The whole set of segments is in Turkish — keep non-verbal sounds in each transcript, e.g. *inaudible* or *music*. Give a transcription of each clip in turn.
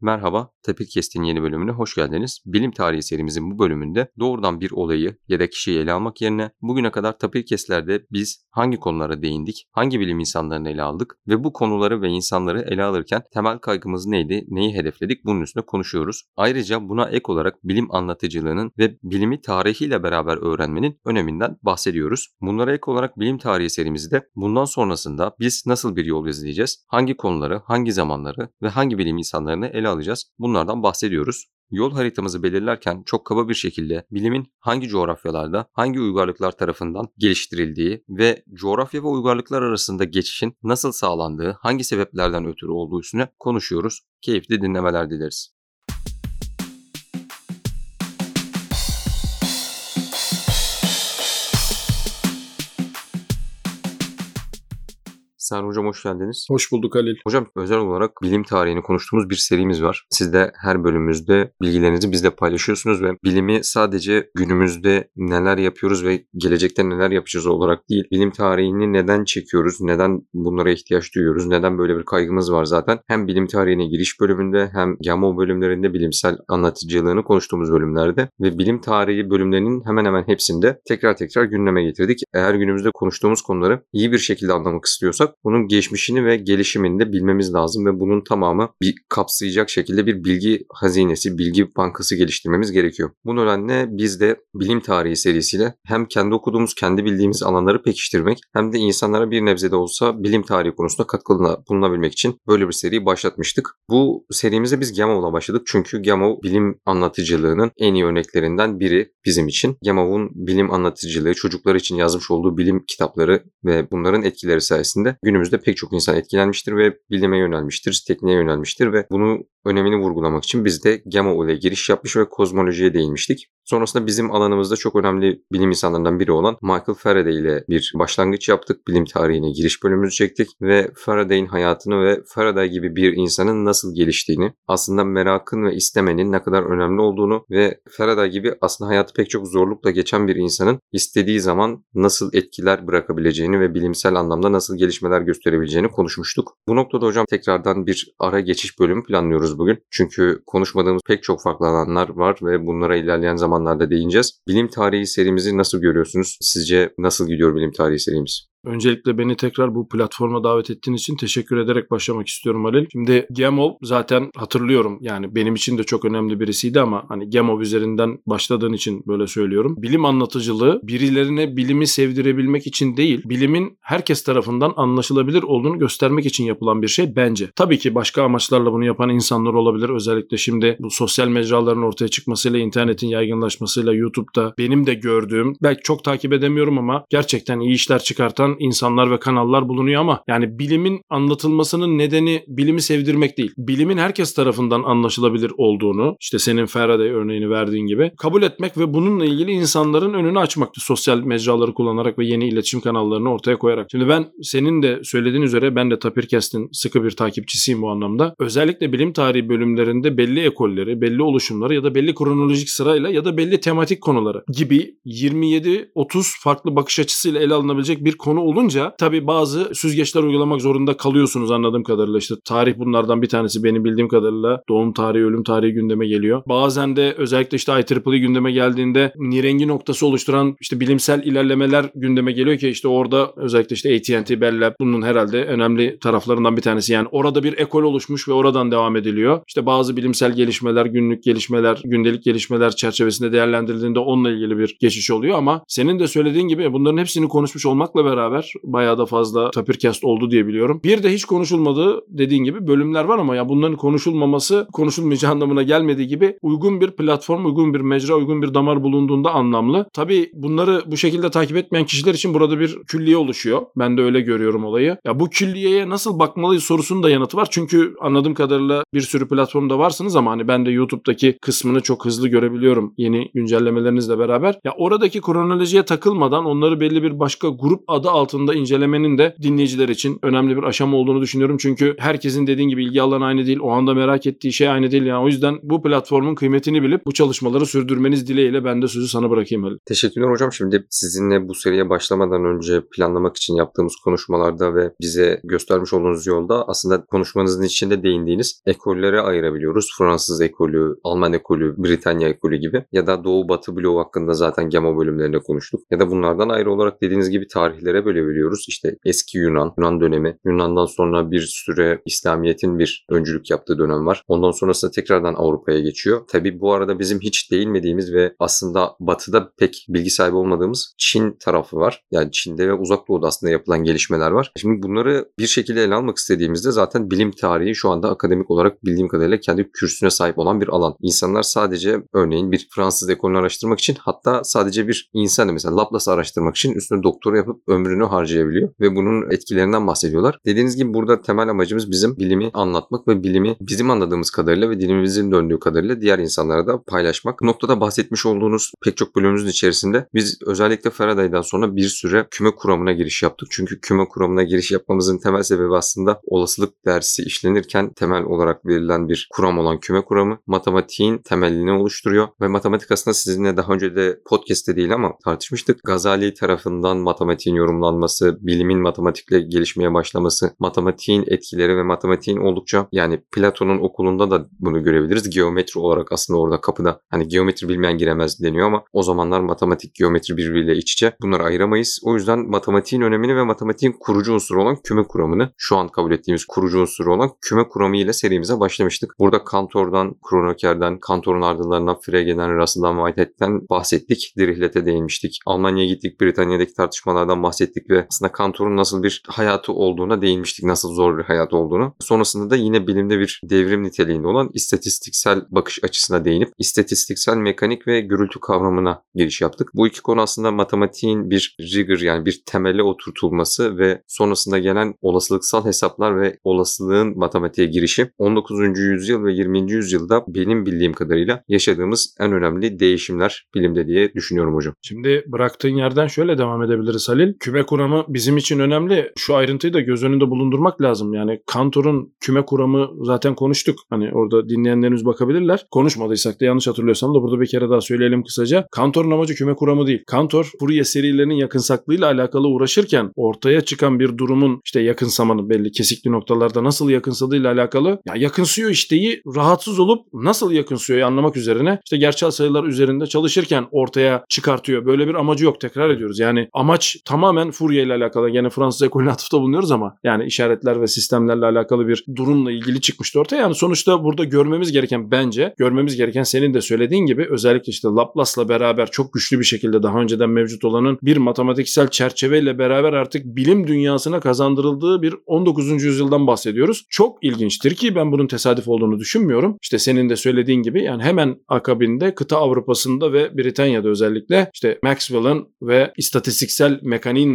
Merhaba, Tapirkest'in yeni bölümüne hoş geldiniz. Bilim tarihi serimizin bu bölümünde doğrudan bir olayı ya da kişiyi ele almak yerine bugüne kadar Tapirkest'lerde biz hangi konulara değindik, hangi bilim insanlarını ele aldık ve bu konuları ve insanları ele alırken temel kaygımız neydi, neyi hedefledik bunun üstüne konuşuyoruz. Ayrıca buna ek olarak bilim anlatıcılığının ve bilimi tarihiyle beraber öğrenmenin öneminden bahsediyoruz. Bunlara ek olarak bilim tarihi serimizde bundan sonrasında biz nasıl bir yol izleyeceğiz, hangi konuları, hangi zamanları ve hangi bilim insanlarını ele alacağız bunlardan bahsediyoruz. Yol haritamızı belirlerken çok kaba bir şekilde bilimin hangi coğrafyalarda, hangi uygarlıklar tarafından geliştirildiği ve coğrafya ve uygarlıklar arasında geçişin nasıl sağlandığı, hangi sebeplerden ötürü olduğu üstüne konuşuyoruz. Keyifli dinlemeler dileriz. Sen hocam hoş geldiniz. Hoş bulduk Halil. Hocam özel olarak bilim tarihini konuştuğumuz bir serimiz var. Siz de her bölümümüzde bilgilerinizi bizle paylaşıyorsunuz ve bilimi sadece günümüzde neler yapıyoruz ve gelecekte neler yapacağız olarak değil, bilim tarihini neden çekiyoruz, neden bunlara ihtiyaç duyuyoruz, neden böyle bir kaygımız var zaten. Hem bilim tarihine giriş bölümünde hem GAMO bölümlerinde bilimsel anlatıcılığını konuştuğumuz bölümlerde ve bilim tarihi bölümlerinin hemen hemen hepsinde tekrar tekrar gündeme getirdik. Eğer günümüzde konuştuğumuz konuları iyi bir şekilde anlamak istiyorsak bunun geçmişini ve gelişimini de bilmemiz lazım ve bunun tamamı bir kapsayacak şekilde bir bilgi hazinesi, bilgi bankası geliştirmemiz gerekiyor. Bu nedenle biz de bilim tarihi serisiyle hem kendi okuduğumuz, kendi bildiğimiz alanları pekiştirmek hem de insanlara bir nebze de olsa bilim tarihi konusunda katkıda bulunabilmek için böyle bir seriyi başlatmıştık. Bu serimize biz Gamov'la başladık çünkü Gamov bilim anlatıcılığının en iyi örneklerinden biri bizim için. Gamov'un bilim anlatıcılığı, çocuklar için yazmış olduğu bilim kitapları ve bunların etkileri sayesinde günümüzde pek çok insan etkilenmiştir ve bilime yönelmiştir, tekniğe yönelmiştir ve bunu önemini vurgulamak için biz de Gamma ile giriş yapmış ve kozmolojiye değinmiştik. Sonrasında bizim alanımızda çok önemli bilim insanlarından biri olan Michael Faraday ile bir başlangıç yaptık. Bilim tarihine giriş bölümümüzü çektik ve Faraday'in hayatını ve Faraday gibi bir insanın nasıl geliştiğini, aslında merakın ve istemenin ne kadar önemli olduğunu ve Faraday gibi aslında hayatı pek çok zorlukla geçen bir insanın istediği zaman nasıl etkiler bırakabileceğini ve bilimsel anlamda nasıl gelişmeler gösterebileceğini konuşmuştuk. Bu noktada hocam tekrardan bir ara geçiş bölümü planlıyoruz bugün. Çünkü konuşmadığımız pek çok farklı alanlar var ve bunlara ilerleyen zamanlarda değineceğiz. Bilim tarihi serimizi nasıl görüyorsunuz? Sizce nasıl gidiyor bilim tarihi serimiz? Öncelikle beni tekrar bu platforma davet ettiğin için teşekkür ederek başlamak istiyorum Halil. Şimdi Gemov zaten hatırlıyorum yani benim için de çok önemli birisiydi ama hani Gemov üzerinden başladığın için böyle söylüyorum. Bilim anlatıcılığı birilerine bilimi sevdirebilmek için değil, bilimin herkes tarafından anlaşılabilir olduğunu göstermek için yapılan bir şey bence. Tabii ki başka amaçlarla bunu yapan insanlar olabilir. Özellikle şimdi bu sosyal mecraların ortaya çıkmasıyla, internetin yaygınlaşmasıyla YouTube'da benim de gördüğüm, belki çok takip edemiyorum ama gerçekten iyi işler çıkartan insanlar ve kanallar bulunuyor ama yani bilimin anlatılmasının nedeni bilimi sevdirmek değil. Bilimin herkes tarafından anlaşılabilir olduğunu işte senin Faraday örneğini verdiğin gibi kabul etmek ve bununla ilgili insanların önünü açmaktı. Sosyal mecraları kullanarak ve yeni iletişim kanallarını ortaya koyarak. Şimdi ben senin de söylediğin üzere ben de Tapirkest'in sıkı bir takipçisiyim bu anlamda. Özellikle bilim tarihi bölümlerinde belli ekolleri, belli oluşumları ya da belli kronolojik sırayla ya da belli tematik konuları gibi 27-30 farklı bakış açısıyla ele alınabilecek bir konu olunca tabii bazı süzgeçler uygulamak zorunda kalıyorsunuz anladığım kadarıyla. İşte tarih bunlardan bir tanesi benim bildiğim kadarıyla doğum tarihi, ölüm tarihi gündeme geliyor. Bazen de özellikle işte IEEE gündeme geldiğinde nirengi noktası oluşturan işte bilimsel ilerlemeler gündeme geliyor ki işte orada özellikle işte AT&T, Bell Lab bunun herhalde önemli taraflarından bir tanesi. Yani orada bir ekol oluşmuş ve oradan devam ediliyor. İşte bazı bilimsel gelişmeler, günlük gelişmeler, gündelik gelişmeler çerçevesinde değerlendirildiğinde onunla ilgili bir geçiş oluyor ama senin de söylediğin gibi bunların hepsini konuşmuş olmakla beraber beraber bayağı da fazla tapircast oldu diye biliyorum. Bir de hiç konuşulmadığı dediğin gibi bölümler var ama ya bunların konuşulmaması konuşulmayacağı *laughs* anlamına gelmediği gibi uygun bir platform, uygun bir mecra, uygun bir damar bulunduğunda anlamlı. Tabii bunları bu şekilde takip etmeyen kişiler için burada bir külliye oluşuyor. Ben de öyle görüyorum olayı. Ya bu külliyeye nasıl bakmalıyız sorusunun da yanıtı var. Çünkü anladığım kadarıyla bir sürü platformda varsınız ama hani ben de YouTube'daki kısmını çok hızlı görebiliyorum yeni güncellemelerinizle beraber. Ya oradaki kronolojiye takılmadan onları belli bir başka grup adı altında incelemenin de dinleyiciler için önemli bir aşama olduğunu düşünüyorum. Çünkü herkesin dediğin gibi ilgi alanı aynı değil. O anda merak ettiği şey aynı değil. Yani o yüzden bu platformun kıymetini bilip bu çalışmaları sürdürmeniz dileğiyle ben de sözü sana bırakayım Halil. Teşekkürler hocam. Şimdi sizinle bu seriye başlamadan önce planlamak için yaptığımız konuşmalarda ve bize göstermiş olduğunuz yolda aslında konuşmanızın içinde değindiğiniz ekollere ayırabiliyoruz. Fransız ekolü, Alman ekolü, Britanya ekolü gibi ya da Doğu Batı bloğu hakkında zaten Gema bölümlerinde konuştuk. Ya da bunlardan ayrı olarak dediğiniz gibi tarihlere bölebiliyoruz. İşte eski Yunan, Yunan dönemi, Yunan'dan sonra bir süre İslamiyet'in bir öncülük yaptığı dönem var. Ondan sonrasında tekrardan Avrupa'ya geçiyor. Tabi bu arada bizim hiç değinmediğimiz ve aslında Batı'da pek bilgi sahibi olmadığımız Çin tarafı var. Yani Çin'de ve Uzak Doğu'da aslında yapılan gelişmeler var. Şimdi bunları bir şekilde ele almak istediğimizde zaten bilim tarihi şu anda akademik olarak bildiğim kadarıyla kendi kürsüne sahip olan bir alan. İnsanlar sadece örneğin bir Fransız ekolünü araştırmak için hatta sadece bir insanı mesela Laplace'ı araştırmak için üstüne doktora yapıp ömrünü harcayabiliyor ve bunun etkilerinden bahsediyorlar. Dediğiniz gibi burada temel amacımız bizim bilimi anlatmak ve bilimi bizim anladığımız kadarıyla ve dilimimizin döndüğü kadarıyla diğer insanlara da paylaşmak. Bu noktada bahsetmiş olduğunuz pek çok bölümümüzün içerisinde biz özellikle Faraday'dan sonra bir süre küme kuramına giriş yaptık. Çünkü küme kuramına giriş yapmamızın temel sebebi aslında olasılık dersi işlenirken temel olarak verilen bir kuram olan küme kuramı matematiğin temelini oluşturuyor ve matematik aslında sizinle daha önce de podcast'te değil ama tartışmıştık. Gazali tarafından matematiğin yorumlanması, bilimin matematikle gelişmeye başlaması, matematiğin etkileri ve matematiğin oldukça yani Platon'un okulunda da bunu görebiliriz. Geometri olarak aslında orada kapıda hani geometri bilmeyen giremez deniyor ama o zamanlar matematik, geometri birbiriyle iç içe. Bunları ayıramayız. O yüzden matematiğin önemini ve matematiğin kurucu unsuru olan küme kuramını şu an kabul ettiğimiz kurucu unsuru olan küme kuramı ile serimize başlamıştık. Burada Kantor'dan, Kroneker'den, Kantor'un ardından Frege'den, Russell'dan, Whitehead'den bahsettik. Dirihlet'e değinmiştik. Almanya'ya gittik. Britanya'daki tartışmalardan bahsettik ve aslında Kantor'un nasıl bir hayatı olduğuna değinmiştik. Nasıl zor bir hayat olduğunu. Sonrasında da yine bilimde bir devrim niteliğinde olan istatistiksel bakış açısına değinip istatistiksel mekanik ve gürültü kavramına giriş yaptık. Bu iki konu aslında matematiğin bir rigor yani bir temele oturtulması ve sonrasında gelen olasılıksal hesaplar ve olasılığın matematiğe girişi 19. yüzyıl ve 20. yüzyılda benim bildiğim kadarıyla yaşadığımız en önemli değişimler bilimde diye düşünüyorum hocam. Şimdi bıraktığın yerden şöyle devam edebiliriz Halil. Küme kuramı bizim için önemli. Şu ayrıntıyı da göz önünde bulundurmak lazım. Yani Kantor'un küme kuramı zaten konuştuk. Hani orada dinleyenlerimiz bakabilirler. Konuşmadıysak da yanlış hatırlıyorsam da burada bir kere daha söyleyelim kısaca. Kantor'un amacı küme kuramı değil. Kantor Fourier serilerinin yakınsaklığıyla alakalı uğraşırken ortaya çıkan bir durumun işte yakınsamanı belli kesikli noktalarda nasıl yakınsadığıyla alakalı ya yakınsıyor işteyi rahatsız olup nasıl yakınsıyor anlamak üzerine işte gerçel sayılar üzerinde çalışırken ortaya çıkartıyor. Böyle bir amacı yok tekrar ediyoruz. Yani amaç tamamen Fourier ile alakalı. Yine Fransız ekolüne atıfta bulunuyoruz ama yani işaretler ve sistemlerle alakalı bir durumla ilgili çıkmıştı ortaya. Yani sonuçta burada görmemiz gereken bence görmemiz gereken senin de söylediğin gibi özellikle işte Laplace'la beraber çok güçlü bir şekilde daha önceden mevcut olanın bir matematiksel çerçeveyle beraber artık bilim dünyasına kazandırıldığı bir 19. yüzyıldan bahsediyoruz. Çok ilginçtir ki ben bunun tesadüf olduğunu düşünmüyorum. İşte senin de söylediğin gibi yani hemen akabinde kıta Avrupa'sında ve Britanya'da özellikle işte Maxwell'ın ve istatistiksel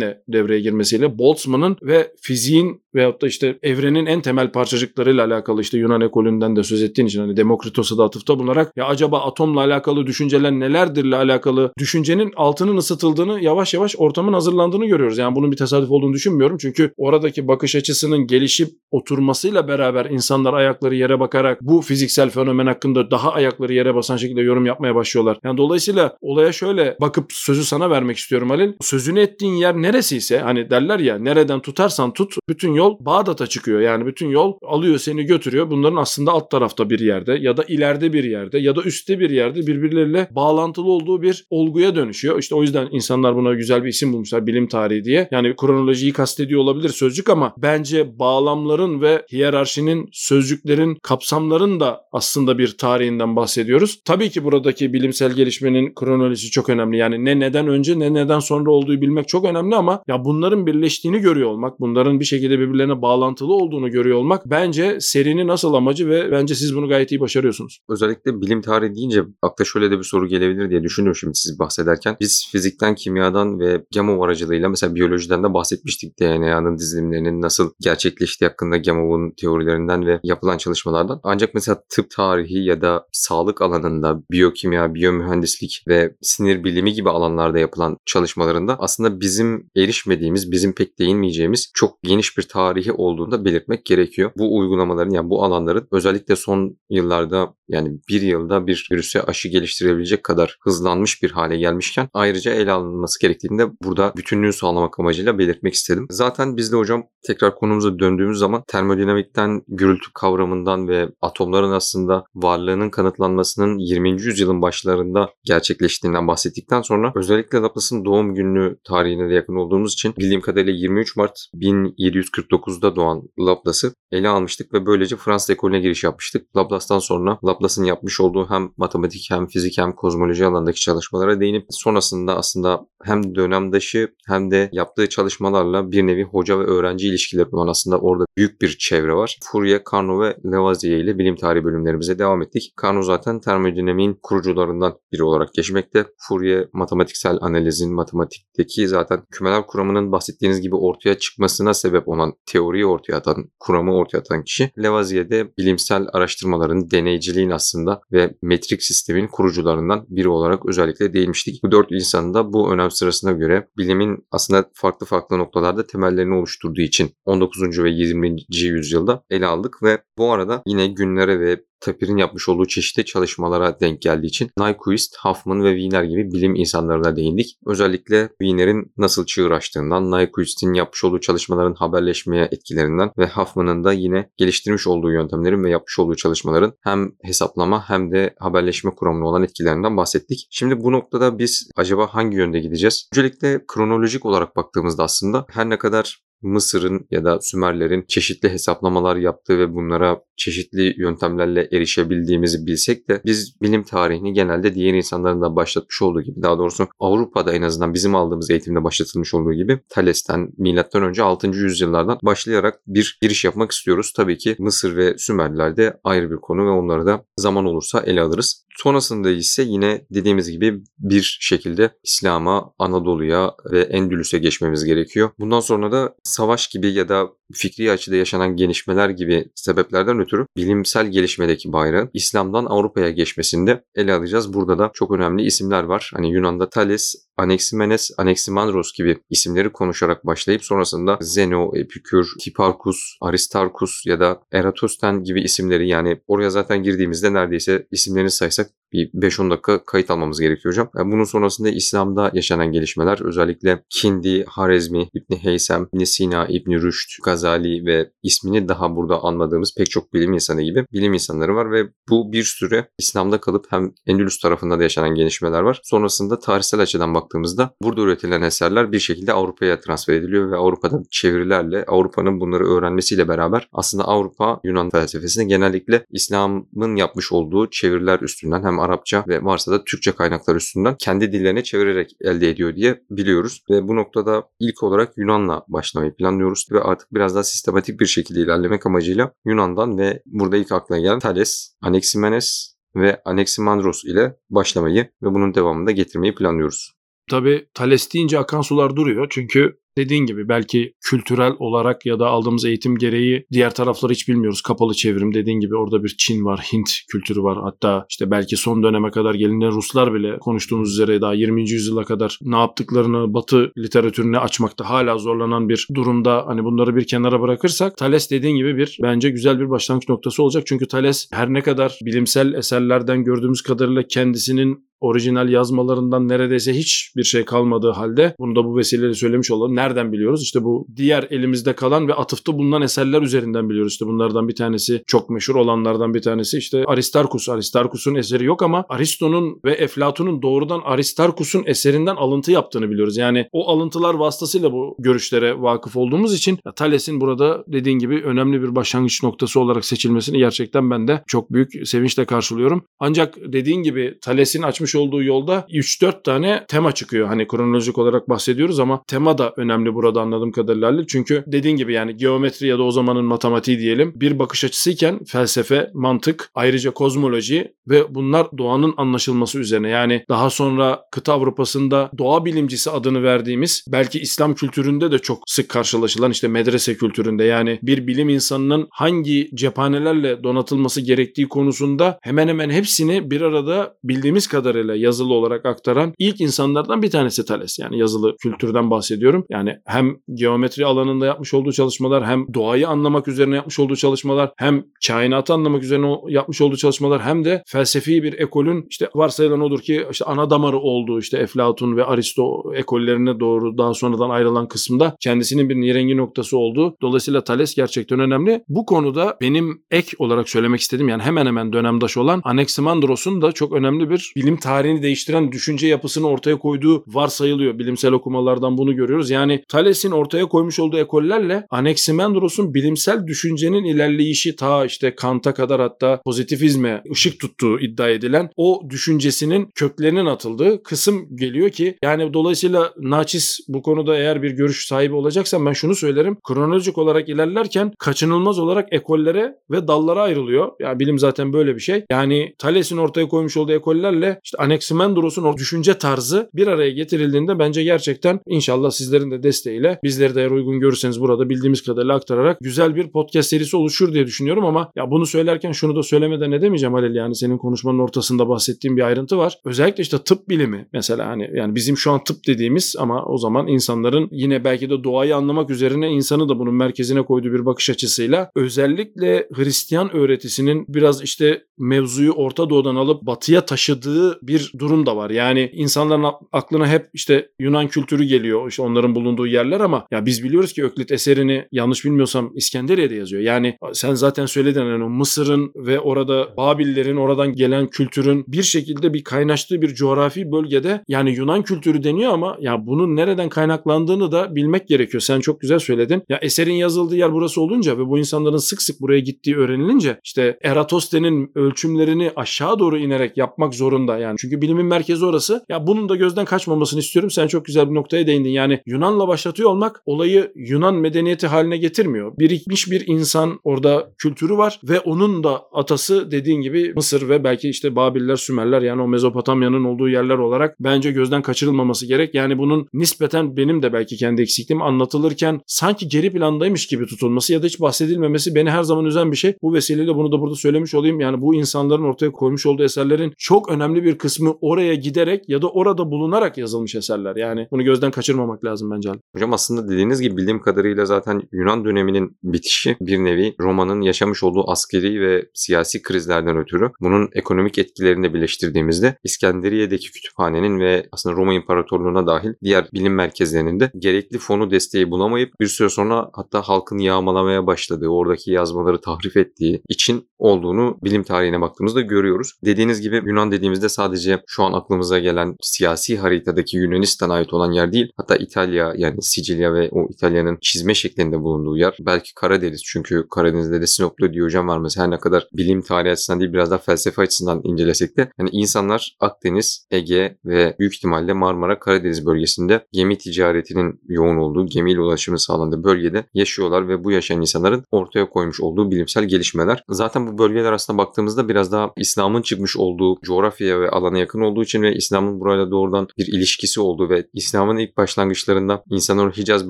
mekaniğinle devreye girmesiyle Boltzmann'ın ve fiziğin veyahut da işte evrenin en temel parçacıklarıyla alakalı işte Yunan ekolünden de söz ettiğin için hani Demokritos'a da atıfta bulunarak ya acaba atomla alakalı düşünceler nelerdirle alakalı düşüncenin altının ısıtıldığını yavaş yavaş ortamın hazırlandığını görüyoruz. Yani bunun bir tesadüf olduğunu düşünmüyorum. Çünkü oradaki bakış açısının gelişip oturmasıyla beraber insanlar ayakları yere bakarak bu fiziksel fenomen hakkında daha ayakları yere basan şekilde yorum yapmaya başlıyorlar. Yani dolayısıyla olaya şöyle bakıp sözü sana vermek istiyorum Halil. Sözünü ettiğin yer neresiyse hani derler ya nereden tutarsan tut bütün yol Bağdat'a çıkıyor. Yani bütün yol alıyor seni götürüyor. Bunların aslında alt tarafta bir yerde ya da ileride bir yerde ya da üstte bir yerde birbirleriyle bağlantılı olduğu bir olguya dönüşüyor. İşte o yüzden insanlar buna güzel bir isim bulmuşlar bilim tarihi diye. Yani kronolojiyi kastediyor olabilir sözcük ama bence bağlamların ve hiyerarşinin, sözcüklerin, kapsamların da aslında bir tarihinden bahsediyoruz. Tabii ki buradaki bilimsel gelişmenin kronolojisi çok önemli. Yani ne neden önce ne neden sonra olduğu bilmek çok önemli ama ya bunların birleştiğini görüyor olmak, bunların bir şekilde birbirlerine bağlantılı olduğunu görüyor olmak bence serinin asıl amacı ve bence siz bunu gayet iyi başarıyorsunuz. Özellikle bilim tarihi deyince akla şöyle de bir soru gelebilir diye düşünüyorum şimdi siz bahsederken. Biz fizikten, kimyadan ve Gamow aracılığıyla mesela biyolojiden de bahsetmiştik. DNA'nın dizilimlerinin nasıl gerçekleştiği hakkında Gamow'un teorilerinden ve yapılan çalışmalardan. Ancak mesela tıp tarihi ya da sağlık alanında biyokimya, biyomühendislik ve sinir bilimi gibi alanlarda yapılan çalışmalarında aslında bizim erişmediğimiz, bizim pek değinmeyeceğimiz çok geniş bir tarihi olduğunda belirtmek gerekiyor. Bu uygulamaların yani bu alanların özellikle son yıllarda yani bir yılda bir virüse aşı geliştirebilecek kadar hızlanmış bir hale gelmişken ayrıca ele alınması gerektiğini de burada bütünlüğü sağlamak amacıyla belirtmek istedim. Zaten biz de hocam tekrar konumuza döndüğümüz zaman termodinamikten, gürültü kavramından ve atomların aslında varlığının kanıtlanmasının 20. yüzyılın başlarında gerçekleştiğinden bahsettikten sonra özellikle Laplace'ın doğum günü tarihine de yakın olduğumuz için bildiğim kadarıyla 23 Mart 1749'da doğan Laplace'ı ele almıştık ve böylece Fransız ekolüne giriş yapmıştık. Laplace'tan sonra Laplace'ın yapmış olduğu hem matematik hem fizik hem kozmoloji alanındaki çalışmalara değinip sonrasında aslında hem dönemdaşı hem de yaptığı çalışmalarla bir nevi hoca ve öğrenci ilişkileri olan aslında orada büyük bir çevre var. Fourier, Carnot ve Lavoisier ile bilim tarihi bölümlerimize devam ettik. Carnot zaten termodinamiğin kurucularından biri olarak geçmekte. Fourier matematiksel analizin matematikteki zaten kümeler kuramının bahsettiğiniz gibi ortaya çıkmasına sebep olan teoriyi ortaya atan, kuramı ortaya atan kişi. Lavoisier de bilimsel araştırmaların, deneyciliğin aslında ve metrik sistemin kurucularından biri olarak özellikle değinmiştik. Bu dört insanın da bu önem sırasına göre bilimin aslında farklı farklı noktalarda temellerini oluşturduğu için 19. ve 20. yüzyılda ele aldık ve bu arada yine günlere ve Tapir'in yapmış olduğu çeşitli çalışmalara denk geldiği için Nyquist, Huffman ve Wiener gibi bilim insanlarına değindik. Özellikle Wiener'in nasıl çığır açtığından, Nyquist'in yapmış olduğu çalışmaların haberleşmeye etkilerinden ve Huffman'ın da yine geliştirmiş olduğu yöntemlerin ve yapmış olduğu çalışmaların hem hesaplama hem de haberleşme kuramına olan etkilerinden bahsettik. Şimdi bu noktada biz acaba hangi yönde gideceğiz? Öncelikle kronolojik olarak baktığımızda aslında her ne kadar Mısır'ın ya da Sümerlerin çeşitli hesaplamalar yaptığı ve bunlara çeşitli yöntemlerle erişebildiğimizi bilsek de biz bilim tarihini genelde diğer insanların da başlatmış olduğu gibi daha doğrusu Avrupa'da en azından bizim aldığımız eğitimde başlatılmış olduğu gibi Thales'ten önce 6. yüzyıllardan başlayarak bir giriş yapmak istiyoruz. Tabii ki Mısır ve Sümerliler de ayrı bir konu ve onları da zaman olursa ele alırız. Sonrasında ise yine dediğimiz gibi bir şekilde İslam'a, Anadolu'ya ve Endülüs'e geçmemiz gerekiyor. Bundan sonra da savaş gibi ya da fikri açıda yaşanan gelişmeler gibi sebeplerden ötürü bilimsel gelişmedeki bayrağın İslam'dan Avrupa'ya geçmesinde ele alacağız. Burada da çok önemli isimler var. Hani Yunan'da Thales, Anaximenes, Anaximandros gibi isimleri konuşarak başlayıp sonrasında Zeno, Epikür, Hipparchus, Aristarchus ya da Eratosthenes gibi isimleri yani oraya zaten girdiğimizde neredeyse isimlerini saysak bir 5-10 dakika kayıt almamız gerekiyor hocam. Yani bunun sonrasında İslam'da yaşanan gelişmeler özellikle Kindi, Harezmi, İbni Heysem, İbni Sina, İbni Rüşd, Gazali ve ismini daha burada anmadığımız pek çok bilim insanı gibi bilim insanları var ve bu bir süre İslam'da kalıp hem Endülüs tarafında da yaşanan gelişmeler var. Sonrasında tarihsel açıdan baktığımızda burada üretilen eserler bir şekilde Avrupa'ya transfer ediliyor ve Avrupa'da çevirilerle Avrupa'nın bunları öğrenmesiyle beraber aslında Avrupa Yunan felsefesini genellikle İslam'ın yapmış olduğu çeviriler üstünden hem Arapça ve varsa da Türkçe kaynaklar üstünden kendi dillerine çevirerek elde ediyor diye biliyoruz. Ve bu noktada ilk olarak Yunan'la başlamayı planlıyoruz ve artık biraz daha sistematik bir şekilde ilerlemek amacıyla Yunan'dan ve burada ilk akla gelen Thales, Anaximenes ve Anaximandros ile başlamayı ve bunun devamında getirmeyi planlıyoruz. Tabi Thales deyince akan sular duruyor. Çünkü dediğin gibi belki kültürel olarak ya da aldığımız eğitim gereği diğer tarafları hiç bilmiyoruz. Kapalı çevrim dediğin gibi orada bir Çin var, Hint kültürü var. Hatta işte belki son döneme kadar gelinen Ruslar bile konuştuğumuz üzere daha 20. yüzyıla kadar ne yaptıklarını Batı literatürüne açmakta hala zorlanan bir durumda. Hani bunları bir kenara bırakırsak Thales dediğin gibi bir bence güzel bir başlangıç noktası olacak. Çünkü Thales her ne kadar bilimsel eserlerden gördüğümüz kadarıyla kendisinin orijinal yazmalarından neredeyse hiçbir şey kalmadığı halde bunu da bu vesileyle söylemiş olalım. Nereden biliyoruz? İşte bu diğer elimizde kalan ve atıfta bulunan eserler üzerinden biliyoruz. İşte bunlardan bir tanesi çok meşhur olanlardan bir tanesi işte Aristarkus. Aristarkus'un eseri yok ama Aristo'nun ve Eflatun'un doğrudan Aristarkus'un eserinden alıntı yaptığını biliyoruz. Yani o alıntılar vasıtasıyla bu görüşlere vakıf olduğumuz için Thales'in burada dediğin gibi önemli bir başlangıç noktası olarak seçilmesini gerçekten ben de çok büyük sevinçle karşılıyorum. Ancak dediğin gibi Thales'in açmış olduğu yolda 3-4 tane tema çıkıyor. Hani kronolojik olarak bahsediyoruz ama tema da önemli burada anladığım kadarıyla. Çünkü dediğin gibi yani geometri ya da o zamanın matematiği diyelim bir bakış açısıyken felsefe, mantık, ayrıca kozmoloji ve bunlar doğanın anlaşılması üzerine. Yani daha sonra kıta Avrupa'sında doğa bilimcisi adını verdiğimiz belki İslam kültüründe de çok sık karşılaşılan işte medrese kültüründe yani bir bilim insanının hangi cephanelerle donatılması gerektiği konusunda hemen hemen hepsini bir arada bildiğimiz kadarıyla kadarıyla yazılı olarak aktaran ilk insanlardan bir tanesi Thales. Yani yazılı kültürden bahsediyorum. Yani hem geometri alanında yapmış olduğu çalışmalar hem doğayı anlamak üzerine yapmış olduğu çalışmalar hem kainatı anlamak üzerine yapmış olduğu çalışmalar hem de felsefi bir ekolün işte varsayılan odur ki işte ana damarı olduğu işte Eflatun ve Aristo ekollerine doğru daha sonradan ayrılan kısımda kendisinin bir nirengi noktası olduğu. Dolayısıyla Thales gerçekten önemli. Bu konuda benim ek olarak söylemek istedim yani hemen hemen dönemdaş olan Anaximandros'un da çok önemli bir bilim tarihini değiştiren düşünce yapısını ortaya koyduğu varsayılıyor. Bilimsel okumalardan bunu görüyoruz. Yani Thales'in ortaya koymuş olduğu ekollerle Anaximandros'un bilimsel düşüncenin ilerleyişi ta işte Kant'a kadar hatta pozitifizme ışık tuttuğu iddia edilen o düşüncesinin köklerinin atıldığı kısım geliyor ki yani dolayısıyla naçiz bu konuda eğer bir görüş sahibi olacaksam ben şunu söylerim. Kronolojik olarak ilerlerken kaçınılmaz olarak ekollere ve dallara ayrılıyor. Yani bilim zaten böyle bir şey. Yani Thales'in ortaya koymuş olduğu ekollerle işte Anaximandros'un o düşünce tarzı bir araya getirildiğinde bence gerçekten inşallah sizlerin de desteğiyle bizleri de eğer uygun görürseniz burada bildiğimiz kadarıyla aktararak güzel bir podcast serisi oluşur diye düşünüyorum ama ya bunu söylerken şunu da söylemeden edemeyeceğim Halil yani senin konuşmanın ortasında bahsettiğim bir ayrıntı var. Özellikle işte tıp bilimi mesela hani yani bizim şu an tıp dediğimiz ama o zaman insanların yine belki de doğayı anlamak üzerine insanı da bunun merkezine koyduğu bir bakış açısıyla özellikle Hristiyan öğretisinin biraz işte mevzuyu Orta Doğu'dan alıp batıya taşıdığı bir durum da var. Yani insanların aklına hep işte Yunan kültürü geliyor. işte onların bulunduğu yerler ama ya biz biliyoruz ki Öklit eserini yanlış bilmiyorsam İskenderiye'de yazıyor. Yani sen zaten söyledin yani Mısır'ın ve orada Babillerin oradan gelen kültürün bir şekilde bir kaynaştığı bir coğrafi bölgede yani Yunan kültürü deniyor ama ya bunun nereden kaynaklandığını da bilmek gerekiyor. Sen çok güzel söyledin. Ya eserin yazıldığı yer burası olunca ve bu insanların sık sık buraya gittiği öğrenilince işte Eratosthenes'in ölçümlerini aşağı doğru inerek yapmak zorunda yani. Çünkü bilimin merkezi orası. Ya bunun da gözden kaçmamasını istiyorum. Sen çok güzel bir noktaya değindin. Yani Yunan'la başlatıyor olmak olayı Yunan medeniyeti haline getirmiyor. Birikmiş bir insan orada kültürü var ve onun da atası dediğin gibi Mısır ve belki işte Babiller, Sümerler yani o Mezopotamya'nın olduğu yerler olarak bence gözden kaçırılmaması gerek. Yani bunun nispeten benim de belki kendi eksikliğim anlatılırken sanki geri plandaymış gibi tutulması ya da hiç bahsedilmemesi beni her zaman üzen bir şey. Bu vesileyle bunu da burada söylemiş olayım. Yani bu insanların ortaya koymuş olduğu eserlerin çok önemli bir kısmı oraya giderek ya da orada bulunarak yazılmış eserler. Yani bunu gözden kaçırmamak lazım bence. Hocam aslında dediğiniz gibi bildiğim kadarıyla zaten Yunan döneminin bitişi bir nevi Roma'nın yaşamış olduğu askeri ve siyasi krizlerden ötürü bunun ekonomik etkilerini de birleştirdiğimizde İskenderiye'deki kütüphanenin ve aslında Roma İmparatorluğu'na dahil diğer bilim merkezlerinin de gerekli fonu desteği bulamayıp bir süre sonra hatta halkın yağmalamaya başladığı, oradaki yazmaları tahrif ettiği için olduğunu bilim tarihine baktığımızda görüyoruz. Dediğiniz gibi Yunan dediğimizde sadece şu an aklımıza gelen siyasi haritadaki Yunanistan'a ait olan yer değil. Hatta İtalya yani Sicilya ve o İtalya'nın çizme şeklinde bulunduğu yer. Belki Karadeniz çünkü Karadeniz'de de Sinoplu Diyojen var mesela her ne kadar bilim tarihi açısından değil biraz daha felsefe açısından incelesek de yani insanlar Akdeniz, Ege ve büyük ihtimalle Marmara Karadeniz bölgesinde gemi ticaretinin yoğun olduğu, gemiyle ulaşımı sağlandığı bölgede yaşıyorlar ve bu yaşayan insanların ortaya koymuş olduğu bilimsel gelişmeler. Zaten bu bölgeler aslında baktığımızda biraz daha İslam'ın çıkmış olduğu coğrafyaya ve alana yakın olduğu için ve İslam'ın burayla doğrudan bir ilişkisi olduğu ve İslam'ın ilk başlangıçlarında insanların Hicaz